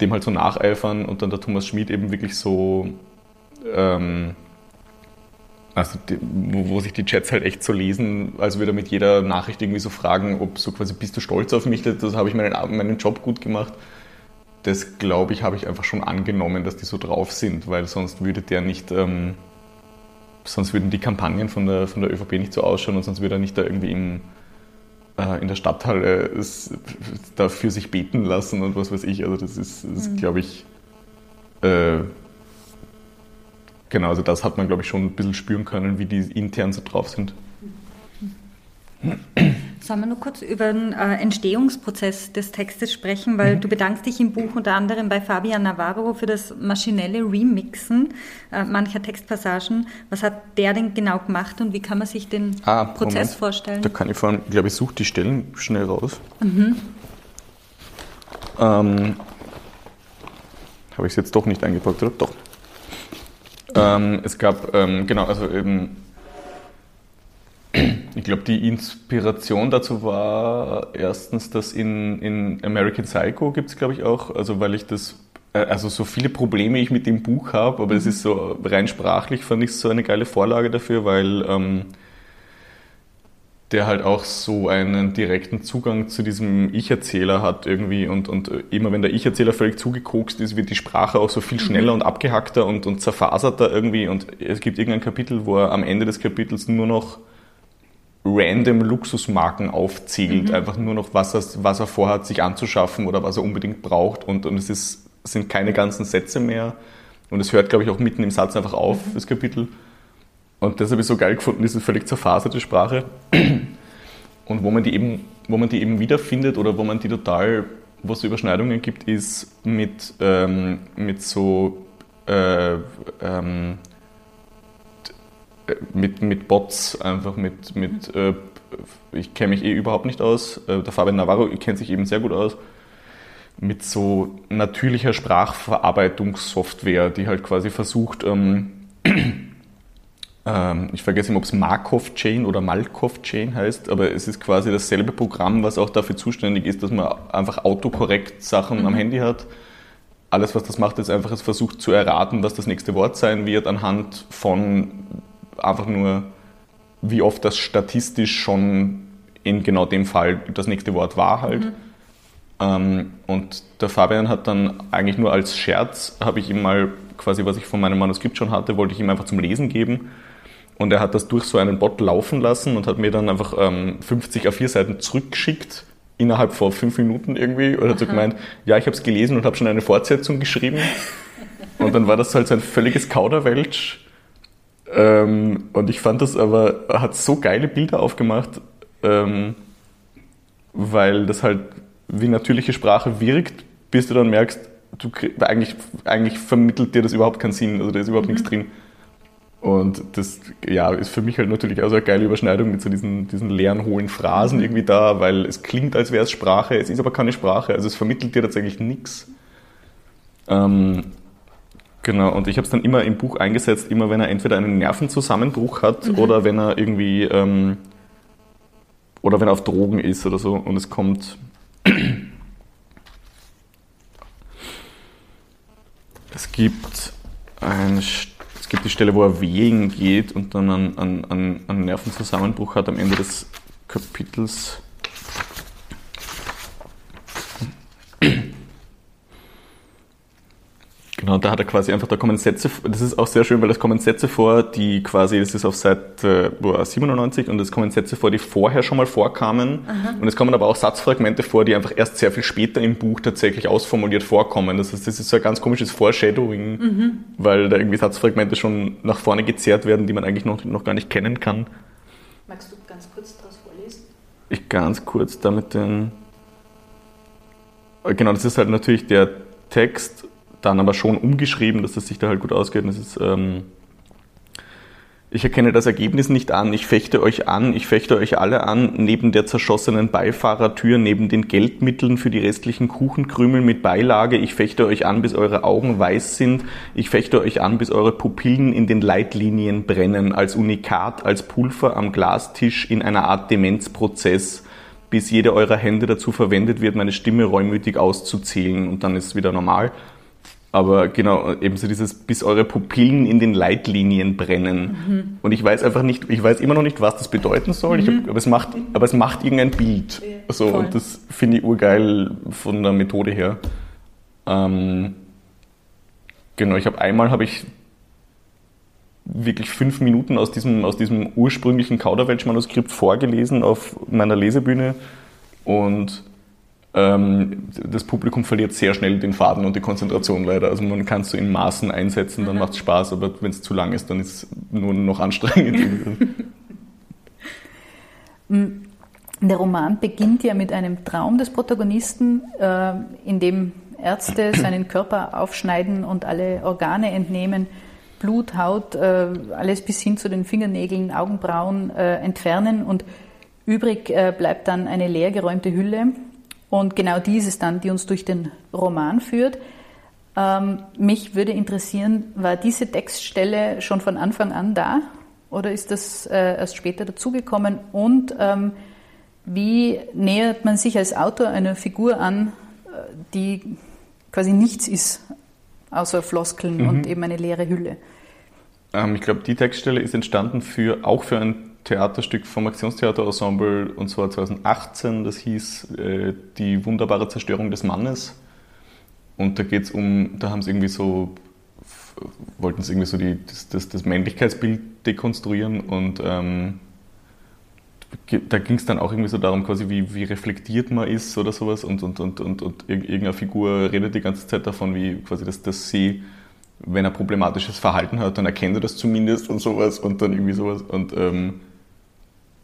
dem halt so nacheifern und dann der Thomas Schmid eben wirklich so, ähm, also die, wo, wo, sich die Chats halt echt so lesen, als würde er mit jeder Nachricht irgendwie so fragen, ob so quasi, bist du stolz auf mich, das, das habe ich meinen, meinen Job gut gemacht das glaube ich, habe ich einfach schon angenommen, dass die so drauf sind, weil sonst würde der nicht, ähm, sonst würden die Kampagnen von der, von der ÖVP nicht so ausschauen und sonst würde er nicht da irgendwie im, äh, in der Stadthalle es, dafür sich beten lassen und was weiß ich. Also das ist, ist mhm. glaube ich, äh, genau, also das hat man, glaube ich, schon ein bisschen spüren können, wie die intern so drauf sind. Sollen wir nur kurz über den äh, Entstehungsprozess des Textes sprechen, weil mhm. du bedankst dich im Buch unter anderem bei Fabian Navarro für das maschinelle Remixen äh, mancher Textpassagen. Was hat der denn genau gemacht und wie kann man sich den ah, Prozess Moment. vorstellen? Da kann ich vor allem, ich glaube, ich suche die Stellen schnell raus. Mhm. Ähm, Habe ich es jetzt doch nicht eingepackt, oder? Doch. Ähm, es gab, ähm, genau, also eben ich glaube, die Inspiration dazu war erstens, dass in, in American Psycho gibt es, glaube ich, auch, also weil ich das, äh, also so viele Probleme ich mit dem Buch habe, aber es mhm. ist so rein sprachlich, fand ich so eine geile Vorlage dafür, weil ähm, der halt auch so einen direkten Zugang zu diesem Ich-Erzähler hat irgendwie und, und immer wenn der Ich-Erzähler völlig zugekokst ist, wird die Sprache auch so viel mhm. schneller und abgehackter und, und zerfaserter irgendwie und es gibt irgendein Kapitel, wo er am Ende des Kapitels nur noch random Luxusmarken aufzählt, mhm. einfach nur noch, was er, was er vorhat, sich anzuschaffen oder was er unbedingt braucht. Und, und es ist, sind keine ganzen Sätze mehr. Und es hört, glaube ich, auch mitten im Satz einfach auf, mhm. das Kapitel. Und das habe ich so geil gefunden, diese völlig zerfaserte Sprache. Und wo man die eben, wo man die eben wiederfindet oder wo man die total, wo es Überschneidungen gibt, ist mit, ähm, mit so äh, ähm, mit, mit Bots, einfach mit, mit äh, ich kenne mich eh überhaupt nicht aus. Äh, der Fabian Navarro kennt sich eben sehr gut aus. Mit so natürlicher Sprachverarbeitungssoftware, die halt quasi versucht, ähm, ähm, ich vergesse nicht, ob es Markov-Chain oder Malkov-Chain heißt, aber es ist quasi dasselbe Programm, was auch dafür zuständig ist, dass man einfach autokorrekt Sachen mhm. am Handy hat. Alles, was das macht, ist einfach, es versucht zu erraten, was das nächste Wort sein wird, anhand von einfach nur, wie oft das statistisch schon in genau dem Fall das nächste Wort war halt. Mhm. Ähm, und der Fabian hat dann eigentlich nur als Scherz, habe ich ihm mal quasi, was ich von meinem Manuskript schon hatte, wollte ich ihm einfach zum Lesen geben. Und er hat das durch so einen Bot laufen lassen und hat mir dann einfach ähm, 50 A4 Seiten zurückgeschickt, innerhalb von fünf Minuten irgendwie. Und hat so gemeint, ja, ich habe es gelesen und habe schon eine Fortsetzung geschrieben. und dann war das halt so ein völliges Kauderwelsch. Ähm, und ich fand das aber, hat so geile Bilder aufgemacht, ähm, weil das halt wie natürliche Sprache wirkt, bis du dann merkst, du eigentlich, eigentlich vermittelt dir das überhaupt keinen Sinn, also da ist überhaupt mhm. nichts drin. Und das ja, ist für mich halt natürlich auch so eine geile Überschneidung mit so diesen, diesen leeren, hohen Phrasen mhm. irgendwie da, weil es klingt, als wäre es Sprache, es ist aber keine Sprache, also es vermittelt dir tatsächlich nichts. Ähm, Genau, und ich habe es dann immer im Buch eingesetzt, immer wenn er entweder einen Nervenzusammenbruch hat mhm. oder wenn er irgendwie ähm, oder wenn er auf Drogen ist oder so und es kommt. es gibt ein, es gibt die Stelle, wo er wehen geht und dann einen, einen, einen Nervenzusammenbruch hat am Ende des Kapitels. Genau, da hat er quasi einfach, da kommen Sätze, das ist auch sehr schön, weil es kommen Sätze vor, die quasi, das ist auf Seite 97 und es kommen Sätze vor, die vorher schon mal vorkamen Aha. und es kommen aber auch Satzfragmente vor, die einfach erst sehr viel später im Buch tatsächlich ausformuliert vorkommen. Das heißt, das ist so ein ganz komisches Foreshadowing, mhm. weil da irgendwie Satzfragmente schon nach vorne gezerrt werden, die man eigentlich noch, noch gar nicht kennen kann. Magst du ganz kurz daraus vorlesen? Ich ganz kurz damit den... Genau, das ist halt natürlich der Text dann aber schon umgeschrieben, dass das sich da halt gut ausgeht. Das ist, ähm, ich erkenne das Ergebnis nicht an, ich fechte euch an, ich fechte euch alle an, neben der zerschossenen Beifahrertür, neben den Geldmitteln für die restlichen Kuchenkrümel mit Beilage, ich fechte euch an, bis eure Augen weiß sind, ich fechte euch an, bis eure Pupillen in den Leitlinien brennen, als Unikat, als Pulver am Glastisch in einer Art Demenzprozess bis jede eurer Hände dazu verwendet wird, meine Stimme reumütig auszuzählen. Und dann ist es wieder normal. Aber genau, eben so dieses, bis eure Pupillen in den Leitlinien brennen. Mhm. Und ich weiß einfach nicht, ich weiß immer noch nicht, was das bedeuten soll, mhm. hab, aber, es macht, aber es macht irgendein Bild. Ja, so, und das finde ich urgeil von der Methode her. Ähm, genau, ich habe einmal habe ich wirklich fünf Minuten aus diesem, aus diesem ursprünglichen Kauderwelsch-Manuskript vorgelesen auf meiner Lesebühne und das Publikum verliert sehr schnell den Faden und die Konzentration leider. Also man kann es so in Maßen einsetzen, dann macht es Spaß, aber wenn es zu lang ist, dann ist es nur noch anstrengend. Der Roman beginnt ja mit einem Traum des Protagonisten, äh, in dem Ärzte seinen Körper aufschneiden und alle Organe entnehmen, Blut, Haut, äh, alles bis hin zu den Fingernägeln, Augenbrauen äh, entfernen und übrig bleibt dann eine leergeräumte Hülle, und genau die ist es dann, die uns durch den Roman führt. Ähm, mich würde interessieren, war diese Textstelle schon von Anfang an da oder ist das äh, erst später dazugekommen? Und ähm, wie nähert man sich als Autor einer Figur an, äh, die quasi nichts ist, außer Floskeln mhm. und eben eine leere Hülle? Ähm, ich glaube, die Textstelle ist entstanden für, auch für ein Theaterstück vom Aktionstheaterensemble und zwar 2018. Das hieß äh, Die wunderbare Zerstörung des Mannes. Und da geht es um, da haben sie irgendwie so, wollten sie irgendwie so die, das, das, das Männlichkeitsbild dekonstruieren und ähm, da ging es dann auch irgendwie so darum, quasi wie, wie reflektiert man ist oder sowas und, und, und, und, und irgendeine Figur redet die ganze Zeit davon, wie quasi, dass, dass sie wenn er problematisches Verhalten hat, dann erkennt er das zumindest und sowas und dann irgendwie sowas. Und ähm,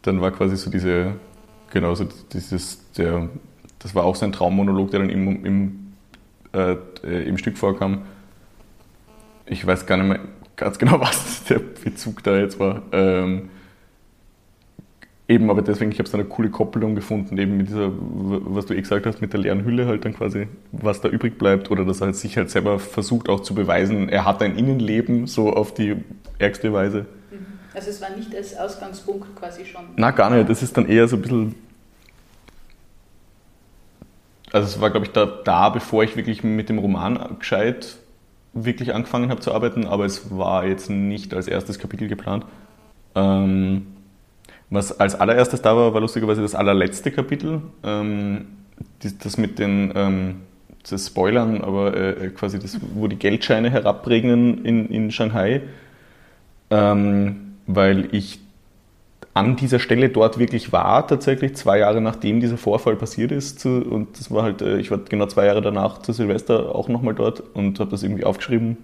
dann war quasi so diese, genau so dieses, der, das war auch sein Traummonolog, der dann im, im, äh, im Stück vorkam. Ich weiß gar nicht mehr ganz genau, was der Bezug da jetzt war. Ähm, eben, aber deswegen, ich habe so eine coole Koppelung gefunden, eben mit dieser, was du eh gesagt hast, mit der leeren Hülle halt dann quasi, was da übrig bleibt oder dass er halt sich halt selber versucht auch zu beweisen, er hat ein Innenleben, so auf die ärgste Weise. Also es war nicht als Ausgangspunkt quasi schon. Na, gar nicht. Das ist dann eher so ein bisschen. Also es war, glaube ich, da, da, bevor ich wirklich mit dem Roman gescheit wirklich angefangen habe zu arbeiten, aber es war jetzt nicht als erstes Kapitel geplant. Ähm, was als allererstes da war, war lustigerweise das allerletzte Kapitel. Ähm, das mit den ähm, das Spoilern, aber äh, quasi das, wo die Geldscheine herabregnen in, in Shanghai. Ähm, weil ich an dieser Stelle dort wirklich war, tatsächlich zwei Jahre nachdem dieser Vorfall passiert ist. Und das war halt, äh, ich war genau zwei Jahre danach zu Silvester auch nochmal dort und habe das irgendwie aufgeschrieben.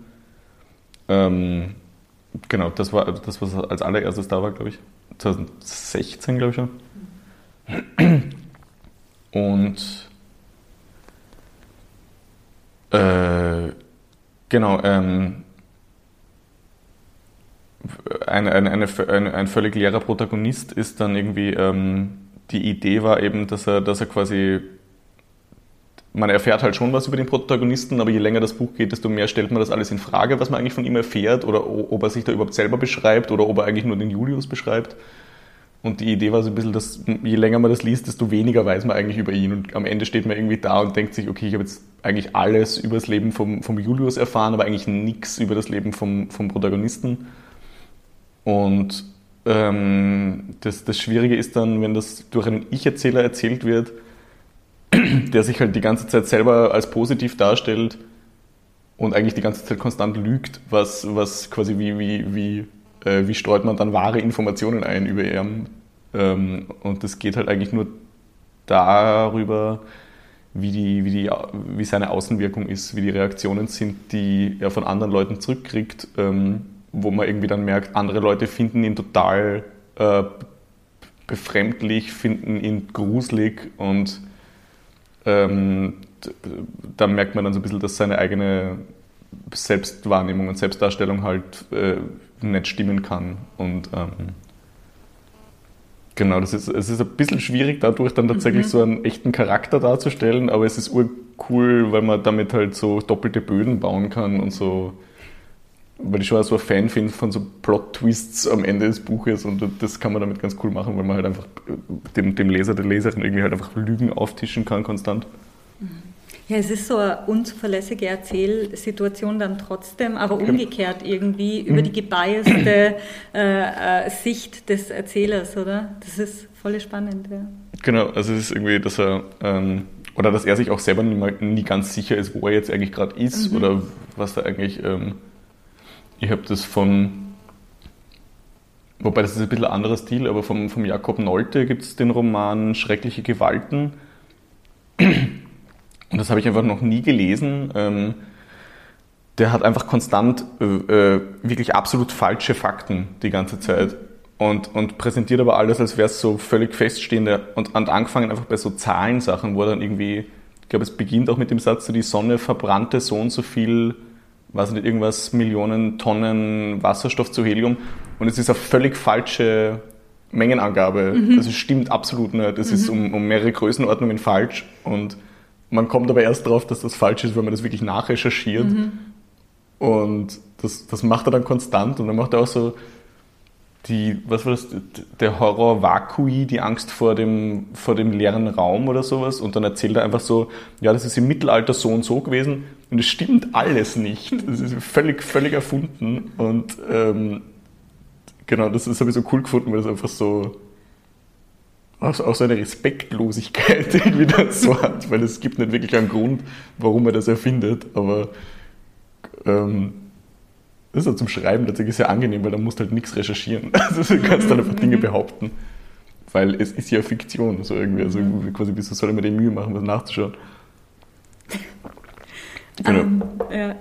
Ähm, genau, das war das, was als allererstes da war, glaube ich. 2016, glaube ich schon. Und äh, genau, ähm, ein, ein, eine, ein, ein völlig leerer Protagonist ist dann irgendwie, ähm, die Idee war eben, dass er, dass er quasi, man erfährt halt schon was über den Protagonisten, aber je länger das Buch geht, desto mehr stellt man das alles in Frage, was man eigentlich von ihm erfährt oder ob er sich da überhaupt selber beschreibt oder ob er eigentlich nur den Julius beschreibt. Und die Idee war so ein bisschen, dass je länger man das liest, desto weniger weiß man eigentlich über ihn. Und am Ende steht man irgendwie da und denkt sich, okay, ich habe jetzt eigentlich alles über das Leben vom, vom Julius erfahren, aber eigentlich nichts über das Leben vom, vom Protagonisten. Und ähm, das, das Schwierige ist dann, wenn das durch einen Ich-Erzähler erzählt wird, der sich halt die ganze Zeit selber als positiv darstellt und eigentlich die ganze Zeit konstant lügt, was, was quasi wie, wie, wie, äh, wie streut man dann wahre Informationen ein über ihn. Ähm, und das geht halt eigentlich nur darüber, wie, die, wie, die, wie seine Außenwirkung ist, wie die Reaktionen sind, die er von anderen Leuten zurückkriegt. Ähm, wo man irgendwie dann merkt, andere Leute finden ihn total äh, befremdlich, finden ihn gruselig und ähm, da merkt man dann so ein bisschen, dass seine eigene Selbstwahrnehmung und Selbstdarstellung halt äh, nicht stimmen kann. Und ähm, genau, das ist, es ist ein bisschen schwierig, dadurch dann tatsächlich mhm. so einen echten Charakter darzustellen, aber es ist urcool, weil man damit halt so doppelte Böden bauen kann und so weil ich schon so ein Fan bin von so Plot-Twists am Ende des Buches und das kann man damit ganz cool machen, weil man halt einfach dem, dem Leser, der Leserin irgendwie halt einfach Lügen auftischen kann konstant. Ja, es ist so eine unzuverlässige Erzählsituation dann trotzdem, aber umgekehrt irgendwie über die gebiaste äh, äh, Sicht des Erzählers, oder? Das ist voll spannend, ja. Genau, also es ist irgendwie, dass er ähm, oder dass er sich auch selber nie, nie ganz sicher ist, wo er jetzt eigentlich gerade ist mhm. oder was da eigentlich ähm, ich habe das von wobei das ist ein bisschen ein anderer Stil, aber vom, vom Jakob Nolte gibt es den Roman Schreckliche Gewalten. Und das habe ich einfach noch nie gelesen. Ähm, der hat einfach konstant äh, äh, wirklich absolut falsche Fakten die ganze Zeit und, und präsentiert aber alles, als wäre es so völlig feststehende und, und angefangen einfach bei so Zahlensachen, wo er dann irgendwie, ich glaube, es beginnt auch mit dem Satz, die Sonne verbrannte so und so viel, weiß nicht, irgendwas, Millionen Tonnen Wasserstoff zu Helium und es ist eine völlig falsche Mengenangabe. Mhm. Also es stimmt absolut nicht. Es mhm. ist um, um mehrere Größenordnungen falsch und man kommt aber erst darauf, dass das falsch ist, wenn man das wirklich nachrecherchiert. Mhm. Und das, das macht er dann konstant und dann macht er auch so die, was war das, der Horror Vakui, die Angst vor dem, vor dem leeren Raum oder sowas. Und dann erzählt er einfach so, ja, das ist im Mittelalter so und so gewesen. Und es stimmt alles nicht. Das ist völlig, völlig erfunden. Und ähm, genau, das, habe ich so cool gefunden, weil das einfach so auch, auch so eine Respektlosigkeit irgendwie dazu hat, weil es gibt nicht wirklich einen Grund, warum er das erfindet. Aber ähm, das ist ja zum Schreiben tatsächlich sehr angenehm, weil da musst du halt nichts recherchieren. Also du kannst dann einfach Dinge behaupten. Weil es ist ja Fiktion, so irgendwie. Also quasi, wieso soll ich mir die Mühe machen, was nachzuschauen? Genau. Um, ja.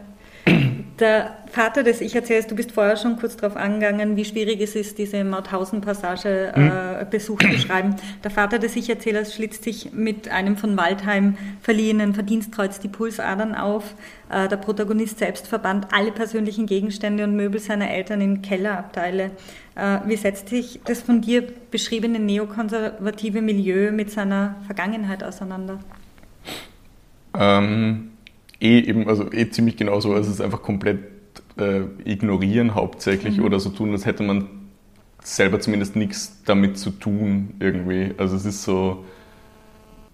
Der Vater des Ich-Erzählers, du bist vorher schon kurz darauf angegangen, wie schwierig es ist, diese Mauthausen-Passage äh, mhm. Besuch zu schreiben. Der Vater des Ich-Erzählers schlitzt sich mit einem von Waldheim verliehenen Verdienstkreuz die Pulsadern auf. Äh, der Protagonist selbst verband alle persönlichen Gegenstände und Möbel seiner Eltern in Kellerabteile. Äh, wie setzt sich das von dir beschriebene neokonservative Milieu mit seiner Vergangenheit auseinander? Ähm eh eben, also eh ziemlich genauso. Also es ist einfach komplett äh, ignorieren hauptsächlich mhm. oder so tun, als hätte man selber zumindest nichts damit zu tun irgendwie. Also es ist so,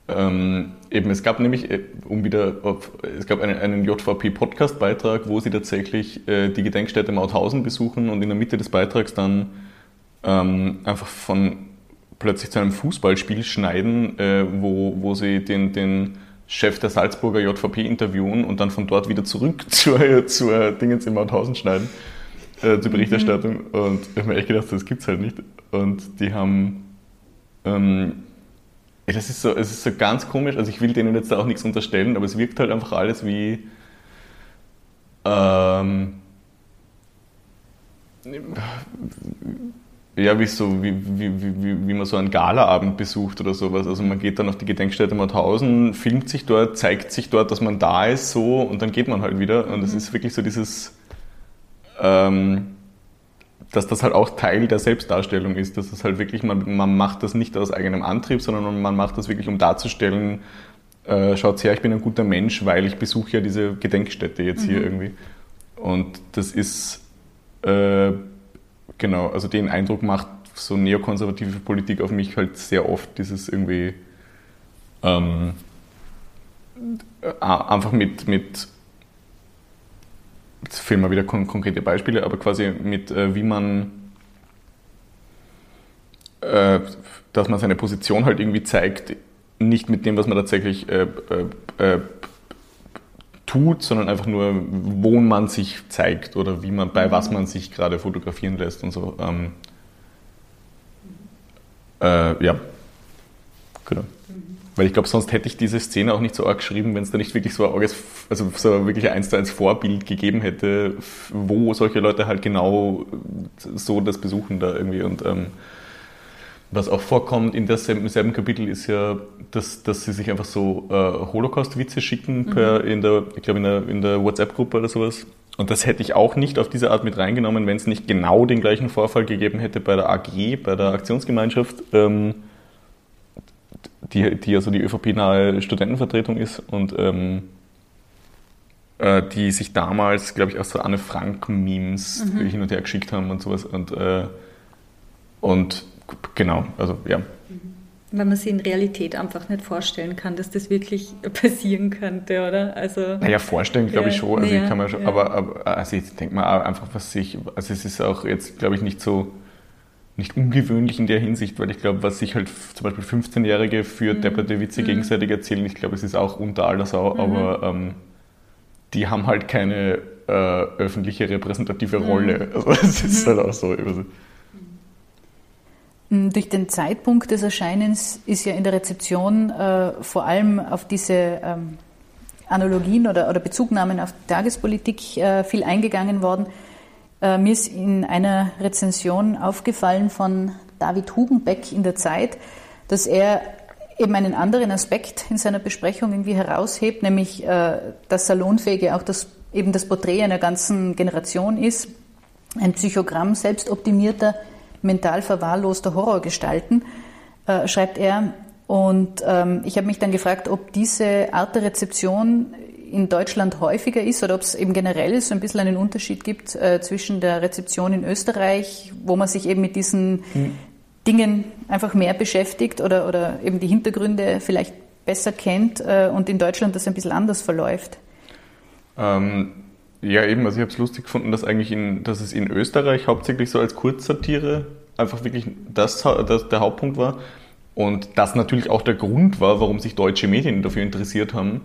ähm, eben es gab nämlich, äh, um wieder auf, es gab einen, einen JVP-Podcast-Beitrag, wo sie tatsächlich äh, die Gedenkstätte Mauthausen besuchen und in der Mitte des Beitrags dann ähm, einfach von plötzlich zu einem Fußballspiel schneiden, äh, wo, wo sie den, den Chef der Salzburger JVP interviewen und dann von dort wieder zurück zur, zur Dingens in Mauthausen schneiden, äh, zur Berichterstattung. Mhm. Und ich habe mir echt gedacht, das gibt's halt nicht. Und die haben, ähm, das ist so, es ist so ganz komisch, also ich will denen jetzt da auch nichts unterstellen, aber es wirkt halt einfach alles wie, ähm, ja, wie, so, wie, wie, wie, wie man so einen Galaabend besucht oder sowas. Also man geht dann auf die Gedenkstätte Mauthausen, filmt sich dort, zeigt sich dort, dass man da ist, so und dann geht man halt wieder. Und es mhm. ist wirklich so dieses, ähm, dass das halt auch Teil der Selbstdarstellung ist, dass das halt wirklich, man, man macht das nicht aus eigenem Antrieb, sondern man macht das wirklich, um darzustellen, äh, schaut her, ich bin ein guter Mensch, weil ich besuche ja diese Gedenkstätte jetzt mhm. hier irgendwie. Und das ist äh, Genau, also den Eindruck macht so neokonservative Politik auf mich halt sehr oft, dieses irgendwie ähm, einfach mit, mit jetzt fehlen mir wieder kon konkrete Beispiele, aber quasi mit, äh, wie man, äh, dass man seine Position halt irgendwie zeigt, nicht mit dem, was man tatsächlich äh, äh, äh tut, sondern einfach nur, wo man sich zeigt oder wie man, bei was man sich gerade fotografieren lässt und so. Ähm, äh, ja, genau. Weil ich glaube, sonst hätte ich diese Szene auch nicht so arg geschrieben, wenn es da nicht wirklich so ein, also so wirklich ein 1 zu 1 Vorbild gegeben hätte, wo solche Leute halt genau so das besuchen da irgendwie und ähm, was auch vorkommt in derselben, selben Kapitel ist ja, dass, dass sie sich einfach so äh, Holocaust-Witze schicken mhm. per, in der, ich glaube in der, in der WhatsApp-Gruppe oder sowas. Und das hätte ich auch nicht auf diese Art mit reingenommen, wenn es nicht genau den gleichen Vorfall gegeben hätte bei der AG, bei der Aktionsgemeinschaft, ähm, die, die also die ÖVP-nahe Studentenvertretung ist und ähm, äh, die sich damals, glaube ich, auch so Anne Frank-Memes mhm. hin und her geschickt haben und sowas. Und, äh, und genau, also ja. Weil man sich in Realität einfach nicht vorstellen kann, dass das wirklich passieren könnte, oder? Also, naja, vorstellen glaube ich schon. Also, ja, ich kann mir schon ja. aber, aber, also ich denke mal einfach, was sich, also es ist auch jetzt, glaube ich, nicht so, nicht ungewöhnlich in der Hinsicht, weil ich glaube, was sich halt zum Beispiel 15-Jährige für mhm. depperte Witze mhm. gegenseitig erzählen, ich glaube, es ist auch unter aller Sau, mhm. aber ähm, die haben halt keine äh, öffentliche repräsentative mhm. Rolle. Also es ist mhm. halt auch so. Also, durch den Zeitpunkt des Erscheinens ist ja in der Rezeption äh, vor allem auf diese ähm, Analogien oder, oder, Bezugnahmen auf die Tagespolitik äh, viel eingegangen worden. Äh, mir ist in einer Rezension aufgefallen von David Hugenbeck in der Zeit, dass er eben einen anderen Aspekt in seiner Besprechung irgendwie heraushebt, nämlich äh, das Salonfähige auch das, eben das Porträt einer ganzen Generation ist, ein Psychogramm selbstoptimierter mental verwahrloster Horrorgestalten, äh, schreibt er. Und ähm, ich habe mich dann gefragt, ob diese Art der Rezeption in Deutschland häufiger ist oder ob es eben generell so ein bisschen einen Unterschied gibt äh, zwischen der Rezeption in Österreich, wo man sich eben mit diesen hm. Dingen einfach mehr beschäftigt oder, oder eben die Hintergründe vielleicht besser kennt äh, und in Deutschland das ein bisschen anders verläuft. Ähm, ja, eben, also ich habe es lustig gefunden, dass eigentlich in, dass es in Österreich hauptsächlich so als Kurzsatire einfach wirklich das, das der Hauptpunkt war. Und das natürlich auch der Grund war, warum sich deutsche Medien dafür interessiert haben.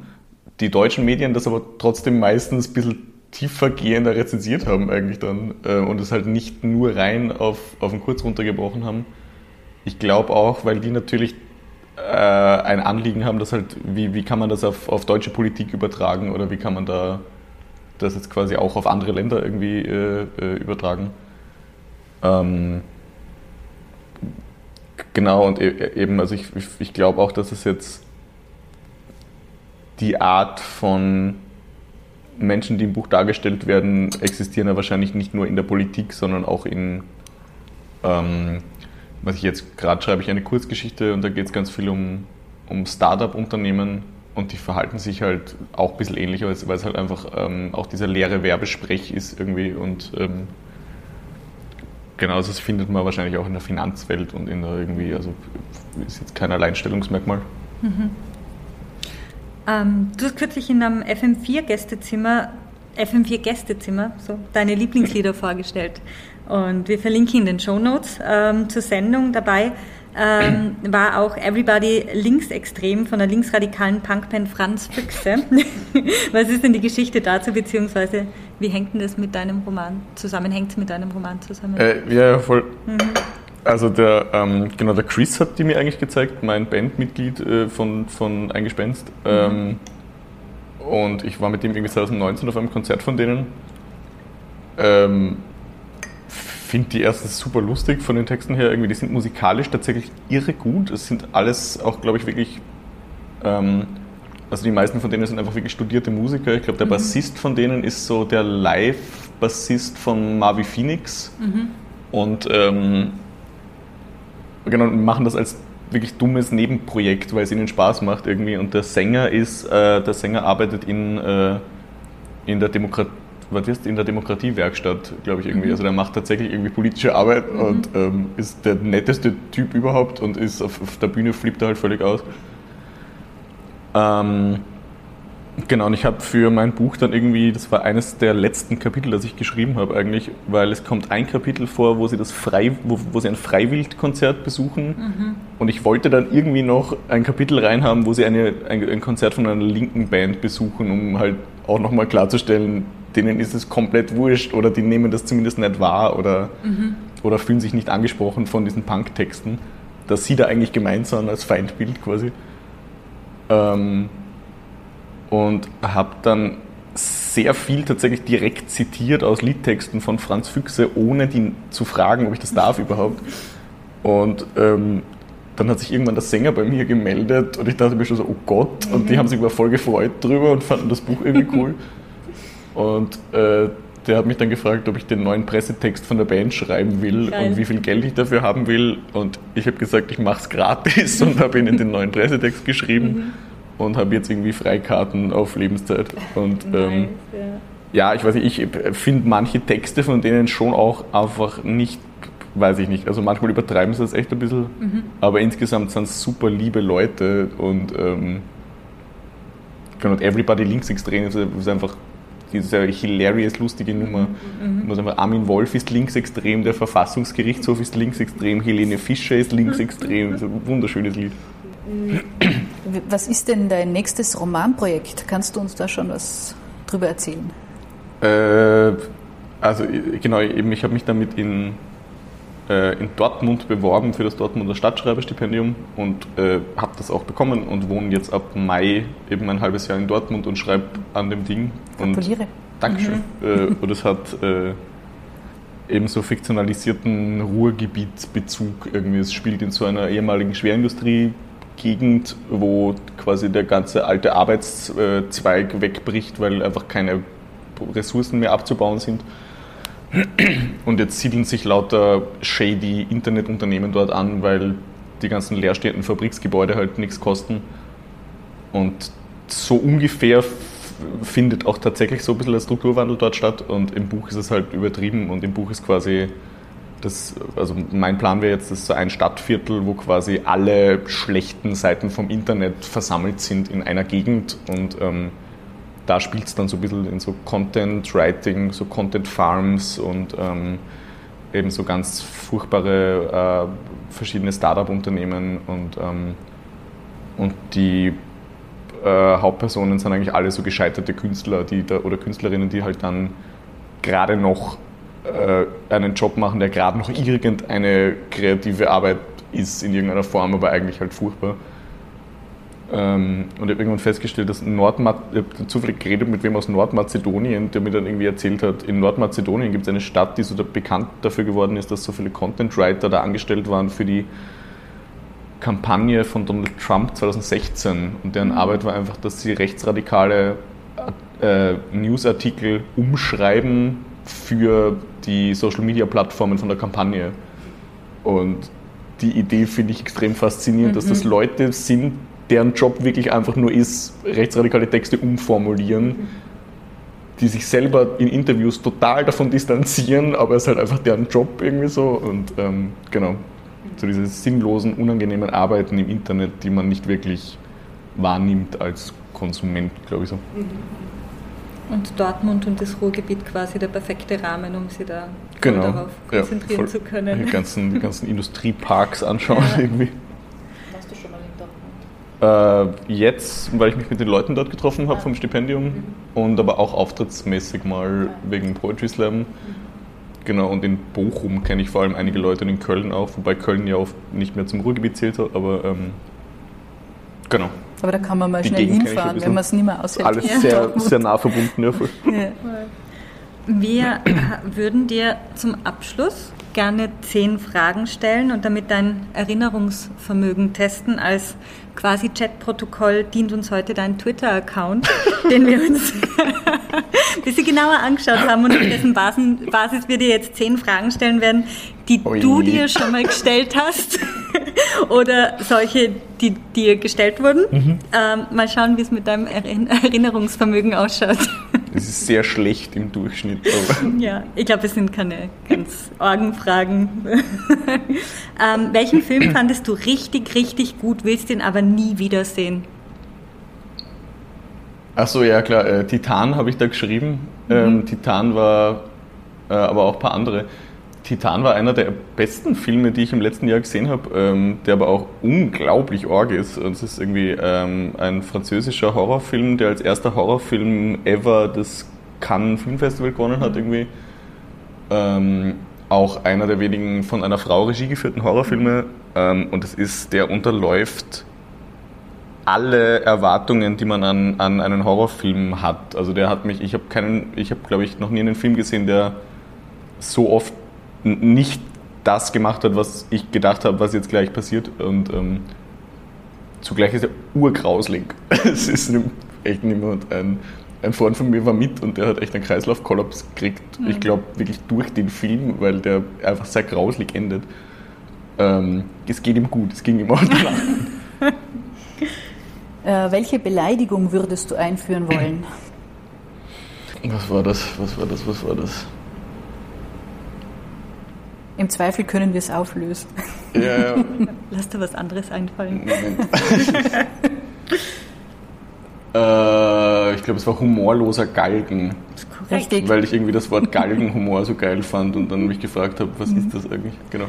Die deutschen Medien das aber trotzdem meistens ein bisschen tiefergehender rezensiert haben eigentlich dann äh, und es halt nicht nur rein auf, auf den Kurz runtergebrochen haben. Ich glaube auch, weil die natürlich äh, ein Anliegen haben, dass halt, wie, wie kann man das auf, auf deutsche Politik übertragen oder wie kann man da das jetzt quasi auch auf andere Länder irgendwie äh, äh, übertragen. Ähm, genau, und e eben, also ich, ich, ich glaube auch, dass es jetzt die Art von Menschen, die im Buch dargestellt werden, existieren ja wahrscheinlich nicht nur in der Politik, sondern auch in, ähm, was ich jetzt gerade schreibe, ich eine Kurzgeschichte und da geht es ganz viel um, um Startup-Unternehmen und die verhalten sich halt auch ein bisschen ähnlich, weil es halt einfach ähm, auch dieser leere Werbesprech ist irgendwie und ähm, genau das findet man wahrscheinlich auch in der Finanzwelt und in der irgendwie, also ist jetzt kein Alleinstellungsmerkmal. Mhm. Ähm, du hast kürzlich in einem FM4-Gästezimmer FM4-Gästezimmer, so deine Lieblingslieder vorgestellt. Und wir verlinken in den Show Notes ähm, zur Sendung dabei ähm, war auch Everybody linksextrem von der linksradikalen Punkband Franz Füchse. Was ist denn die Geschichte dazu, beziehungsweise wie hängt denn das mit deinem Roman zusammen? Hängt es mit deinem Roman zusammen? Äh, ja, voll. Mhm. Also der, ähm, genau, der Chris hat die mir eigentlich gezeigt, mein Bandmitglied äh, von, von Eingespenst. Mhm. Ähm, und ich war mit dem irgendwie 2019 auf einem Konzert von denen. Ähm, finde die erstens super lustig von den Texten her. Irgendwie, die sind musikalisch tatsächlich irre gut. Es sind alles auch, glaube ich, wirklich. Ähm, also die meisten von denen sind einfach wirklich studierte Musiker. Ich glaube, der mhm. Bassist von denen ist so der Live-Bassist von Marvi Phoenix. Mhm. Und ähm, genau, machen das als wirklich dummes Nebenprojekt, weil es ihnen Spaß macht irgendwie. Und der Sänger ist, äh, der Sänger arbeitet in, äh, in der Demokratie was ist in der Demokratiewerkstatt, glaube ich, irgendwie. Mhm. Also der macht tatsächlich irgendwie politische Arbeit mhm. und ähm, ist der netteste Typ überhaupt und ist auf, auf der Bühne flippt er halt völlig aus. Ähm, genau, und ich habe für mein Buch dann irgendwie, das war eines der letzten Kapitel, das ich geschrieben habe eigentlich, weil es kommt ein Kapitel vor, wo sie das frei, wo, wo sie ein Freiwildkonzert besuchen mhm. und ich wollte dann irgendwie noch ein Kapitel reinhaben, wo sie eine, ein, ein Konzert von einer linken Band besuchen, um halt auch nochmal klarzustellen, denen ist es komplett wurscht oder die nehmen das zumindest nicht wahr oder, mhm. oder fühlen sich nicht angesprochen von diesen Punk-Texten, dass sie da eigentlich gemeint sind als Feindbild quasi. Ähm, und habe dann sehr viel tatsächlich direkt zitiert aus Liedtexten von Franz Füchse, ohne die zu fragen, ob ich das darf überhaupt. Und ähm, dann hat sich irgendwann der Sänger bei mir gemeldet und ich dachte mir schon so, oh Gott, und die mhm. haben sich aber voll gefreut drüber und fanden das Buch irgendwie cool. Und äh, der hat mich dann gefragt, ob ich den neuen Pressetext von der Band schreiben will Geil. und wie viel Geld ich dafür haben will. Und ich habe gesagt, ich mache es gratis und habe ihnen den neuen Pressetext geschrieben mhm. und habe jetzt irgendwie Freikarten auf Lebenszeit. Und nice, ähm, ja. ja. ich weiß nicht, ich finde manche Texte von denen schon auch einfach nicht, weiß ich nicht. Also manchmal übertreiben sie das echt ein bisschen, mhm. aber insgesamt sind es super liebe Leute und ähm, und Everybody linksextrem ist einfach diese hilarious, lustige Nummer. Mhm. Also Armin Wolf ist linksextrem, der Verfassungsgerichtshof ist linksextrem, Helene Fischer ist linksextrem. Das ist ein wunderschönes Lied. Was ist denn dein nächstes Romanprojekt? Kannst du uns da schon was drüber erzählen? Äh, also genau, eben ich habe mich damit in, äh, in Dortmund beworben für das Dortmunder Stadtschreiberstipendium und äh, habe das auch bekommen und wohne jetzt ab Mai eben ein halbes Jahr in Dortmund und schreibe an dem Ding. Gratuliere. Und Dankeschön. Mhm. Äh, und es hat äh, eben so fiktionalisierten Ruhrgebietsbezug irgendwie. Es spielt in so einer ehemaligen Schwerindustrie-Gegend, wo quasi der ganze alte Arbeitszweig wegbricht, weil einfach keine Ressourcen mehr abzubauen sind. Und jetzt siedeln sich lauter shady Internetunternehmen dort an, weil die ganzen leerstehenden Fabriksgebäude halt nichts kosten. Und so ungefähr findet auch tatsächlich so ein bisschen der Strukturwandel dort statt. Und im Buch ist es halt übertrieben. Und im Buch ist quasi das, also mein Plan wäre jetzt, dass so ein Stadtviertel, wo quasi alle schlechten Seiten vom Internet versammelt sind in einer Gegend. Und ähm, da spielt es dann so ein bisschen in so Content Writing, so Content Farms und ähm, eben so ganz furchtbare äh, verschiedene Startup-Unternehmen und, ähm, und die äh, Hauptpersonen sind eigentlich alle so gescheiterte Künstler die da, oder Künstlerinnen, die halt dann gerade noch äh, einen Job machen, der gerade noch irgendeine kreative Arbeit ist in irgendeiner Form, aber eigentlich halt furchtbar. Ähm, und ich habe irgendwann festgestellt, dass Nordmaz ich habe zufällig geredet mit wem aus Nordmazedonien, der mir dann irgendwie erzählt hat, in Nordmazedonien gibt es eine Stadt, die so bekannt dafür geworden ist, dass so viele Content Writer da angestellt waren für die Kampagne von Donald Trump 2016 und deren mhm. Arbeit war einfach, dass sie rechtsradikale äh, Newsartikel umschreiben für die Social Media Plattformen von der Kampagne. Und die Idee finde ich extrem faszinierend, mhm. dass das mhm. Leute sind, deren Job wirklich einfach nur ist, rechtsradikale Texte umformulieren, die sich selber in Interviews total davon distanzieren, aber es ist halt einfach deren Job irgendwie so. Und ähm, genau so diese sinnlosen, unangenehmen Arbeiten im Internet, die man nicht wirklich wahrnimmt als Konsument, glaube ich so. Mhm. Und Dortmund und das Ruhrgebiet quasi der perfekte Rahmen, um sie da genau. darauf konzentrieren ja, zu können. Die ganzen, die ganzen Industrieparks anschauen ja. irgendwie. Warst du schon mal in Dortmund? Äh, jetzt, weil ich mich mit den Leuten dort getroffen habe vom Stipendium mhm. und aber auch auftrittsmäßig mal wegen Poetry Slam. Mhm. Genau, und in Bochum kenne ich vor allem einige Leute und in Köln auch, wobei Köln ja oft nicht mehr zum Ruhrgebiet zählt, aber ähm, genau. Aber da kann man mal Die schnell Gegend hinfahren, wenn man es nicht mehr aushält. Alles ja. sehr, sehr nah verbunden, ja. Voll. ja. Wir würden dir zum Abschluss gerne zehn Fragen stellen und damit dein Erinnerungsvermögen testen. Als quasi Chatprotokoll dient uns heute dein Twitter-Account, den wir uns ein bisschen genauer angeschaut haben und auf dessen Basis wir dir jetzt zehn Fragen stellen werden, die Ui. du dir schon mal gestellt hast oder solche, die dir gestellt wurden. Mhm. Ähm, mal schauen, wie es mit deinem Erinnerungsvermögen ausschaut. Es ist sehr schlecht im Durchschnitt. ja, ich glaube, es sind keine ganz Orgenfragen. ähm, welchen Film fandest du richtig, richtig gut, willst den aber nie wiedersehen? Achso, ja klar, äh, Titan habe ich da geschrieben. Mhm. Ähm, Titan war, äh, aber auch ein paar andere. Titan war einer der besten Filme, die ich im letzten Jahr gesehen habe, ähm, der aber auch unglaublich org ist. Und es ist irgendwie ähm, ein französischer Horrorfilm, der als erster Horrorfilm ever das Cannes Filmfestival gewonnen hat, mhm. irgendwie. Ähm, auch einer der wenigen von einer Frau Regie geführten Horrorfilme. Ähm, und es ist, der unterläuft alle Erwartungen, die man an, an einen Horrorfilm hat. Also der hat mich, ich habe keinen, ich habe glaube ich noch nie einen Film gesehen, der so oft nicht das gemacht hat, was ich gedacht habe, was jetzt gleich passiert. Und ähm, zugleich ist er urgrauslig. es ist echt niemand. Ein, ein Freund von mir war mit und der hat echt einen Kreislaufkollaps gekriegt. Mhm. Ich glaube wirklich durch den Film, weil der einfach sehr grauslig endet. Ähm, es geht ihm gut, es ging ihm auch äh, Welche Beleidigung würdest du einführen wollen? Was war das? Was war das? Was war das? Im Zweifel können wir es auflösen. Ja, ja. Lass dir was anderes einfallen. äh, ich glaube, es war humorloser Galgen. Richtig. Weil ich irgendwie das Wort Galgenhumor so geil fand und dann mich gefragt habe, was mhm. ist das eigentlich? Genau.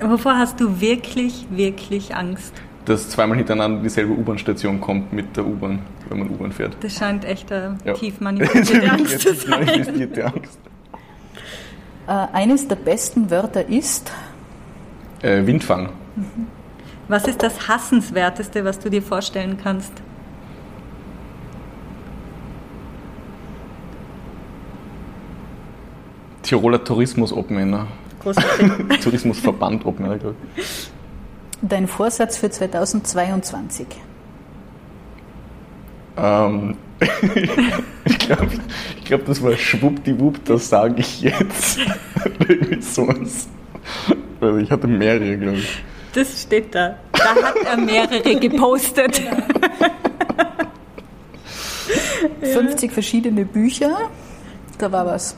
Wovor hast du wirklich, wirklich Angst? Dass zweimal hintereinander dieselbe U-Bahn-Station kommt mit der U-Bahn, wenn man U-Bahn fährt. Das scheint echt eine ja. tief manifestierte Angst zu sein. Manifestierte Angst. Äh, eines der besten Wörter ist Äh, Windfang. Was ist das Hassenswerteste, was du dir vorstellen kannst? Tiroler Tourismus-Obmänner. Großartig. Tourismusverband-Obmänner, glaube ich. Dein Vorsatz für 2022? Ähm, ich glaube, ich glaub, das war schwuppdiwupp, das sage ich jetzt. Irgendwie sowas. Also ich hatte mehrere, glaube ich. Das steht da. Da hat er mehrere gepostet. 50 verschiedene Bücher, da war was.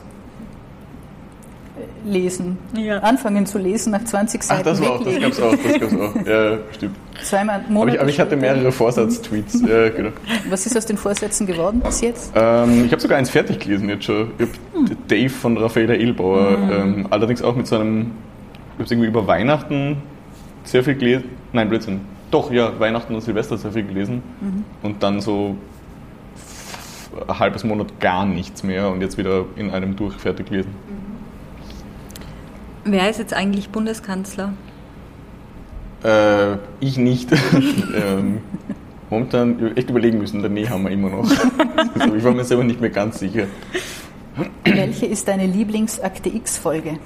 Lesen. Ja. Anfangen zu lesen, nach 20 Ach, Seiten das war auch, das gab's auch, das gab's auch. Ja, stimmt. Zweimal Aber Monate ich, aber ich hatte mehrere Vorsatz-Tweets. Ja, genau. Was ist aus den Vorsätzen geworden bis jetzt? Ähm, ich habe sogar eins fertig gelesen jetzt schon. Ich hab Dave von Raffaella Ehlbauer. Ähm, allerdings auch mit so einem, ich habe irgendwie über Weihnachten sehr viel gelesen. Nein, Blödsinn. Doch, ja, Weihnachten und Silvester sehr viel gelesen. Und dann so ein halbes Monat gar nichts mehr und jetzt wieder in einem durch fertig gelesen. Wer ist jetzt eigentlich Bundeskanzler? Äh, ich nicht. ähm, momentan echt überlegen müssen, der Nee haben wir immer noch. also ich war mir selber nicht mehr ganz sicher. Welche ist deine Lieblingsakte X-Folge?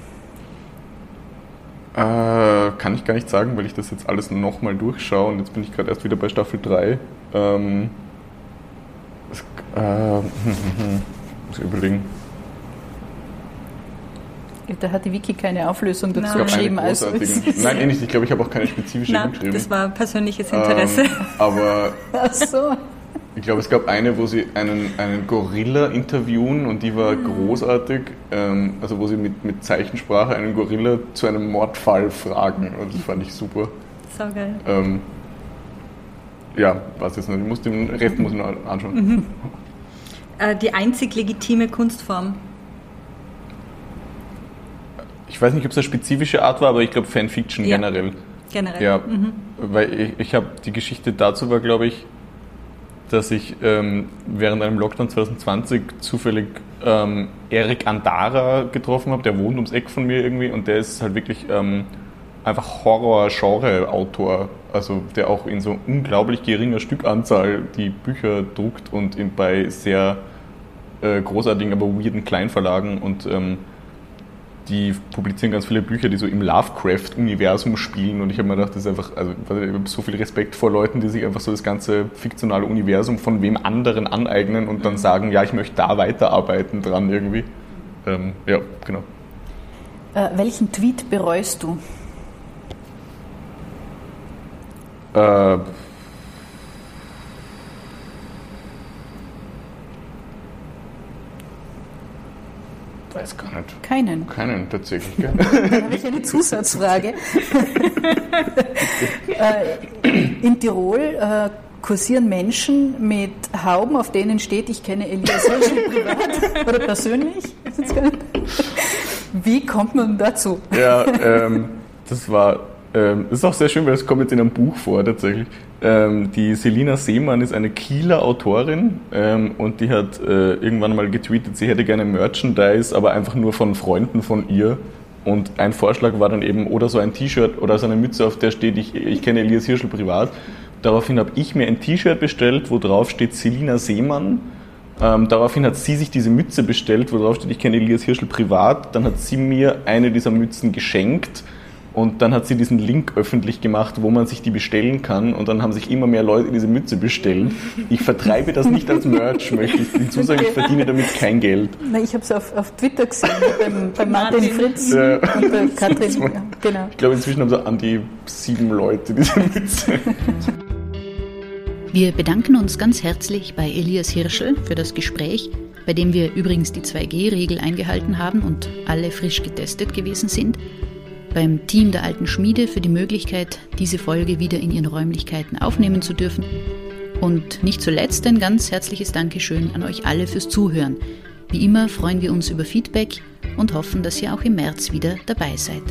Äh, kann ich gar nicht sagen, weil ich das jetzt alles nochmal durchschaue und jetzt bin ich gerade erst wieder bei Staffel 3. Ähm, äh, muss ich überlegen. Da hat die Wiki keine Auflösung dazu Nein. Geschrieben. Also Nein, eh nicht. Ich glaube, ich habe auch keine spezifische Nein, geschrieben. das war persönliches Interesse. Ähm, aber Ach so. ich glaube, es gab eine, wo sie einen, einen Gorilla interviewen und die war großartig. Ähm, also wo sie mit, mit Zeichensprache einen Gorilla zu einem Mordfall fragen. Und das fand ich super. so geil. Ähm, ja, was jetzt noch. Ich muss den Rest muss ich noch anschauen. Äh, die einzig legitime Kunstform. Ich weiß nicht, ob es eine spezifische Art war, aber ich glaube Fanfiction Ja. generell. Generell. Ja, weil ich, ich habe die Geschichte dazu war, glaube ich, dass ich ähm, während einem Lockdown 2020 zufällig ähm, Eric Andara getroffen habe, der wohnt ums Eck von mir irgendwie und der ist halt wirklich ähm, einfach Horror-Genre-Autor, also der auch in so unglaublich geringer Stückanzahl die Bücher druckt und in, bei sehr äh, großartigen, aber weirden Kleinverlagen und ähm, die publizieren ganz viele Bücher, die so im Lovecraft-Universum spielen. Und ich habe mir gedacht, das ist einfach, also ich habe so viel Respekt vor Leuten, die sich einfach so das ganze fiktionale Universum von wem anderen aneignen und dann sagen, ja, ich möchte da weiterarbeiten dran irgendwie. Ähm, ja, genau. Äh, welchen Tweet bereust du? Äh, weiß gar nicht. Keinen. Keinen tatsächlich. Gell? Dann habe ich eine Zusatzfrage. äh, in Tirol äh, kursieren Menschen mit Hauben, auf denen steht, ich kenne Elias Hirschel privat oder persönlich. Wie kommt man dazu? Ja, ähm, das war. Ähm, das ist auch sehr schön, weil das kommt jetzt in einem Buch vor tatsächlich. Ähm, die Selina Seemann ist eine Kieler Autorin ähm, und die hat äh, irgendwann mal getweetet, sie hätte gerne Merchandise, aber einfach nur von Freunden von ihr. Und ein Vorschlag war dann eben, oder so ein T-Shirt oder so eine Mütze, auf der steht, ich, ich kenne Elias Hirschel privat. Daraufhin habe ich mir ein T-Shirt bestellt, wo drauf steht Selina Seemann. Ähm, daraufhin hat sie sich diese Mütze bestellt, wo drauf steht, ich kenne Elias Hirschel privat. Dann hat sie mir eine dieser Mützen geschenkt und dann hat sie diesen Link öffentlich gemacht, wo man sich die bestellen kann. Und dann haben sich immer mehr Leute diese Mütze bestellt. Ich vertreibe das nicht als Merch, möchte ich hinzusagen, ich verdiene damit kein Geld. Na, ich habe es auf, auf Twitter gesehen, beim, beim Martin. Fritz Ja. und der Katrin. Genau. Ich glaube, inzwischen haben so an die sieben Leute diese Mütze. Wir bedanken uns ganz herzlich bei Elias Hirschel für das Gespräch, bei dem wir übrigens die 2G-Regel eingehalten haben und alle frisch getestet gewesen sind, beim Team der alten Schmiede für die Möglichkeit, diese Folge wieder in ihren Räumlichkeiten aufnehmen zu dürfen und nicht zuletzt ein ganz herzliches Dankeschön an euch alle fürs Zuhören. Wie immer freuen wir uns über Feedback und hoffen, dass ihr auch im März wieder dabei seid.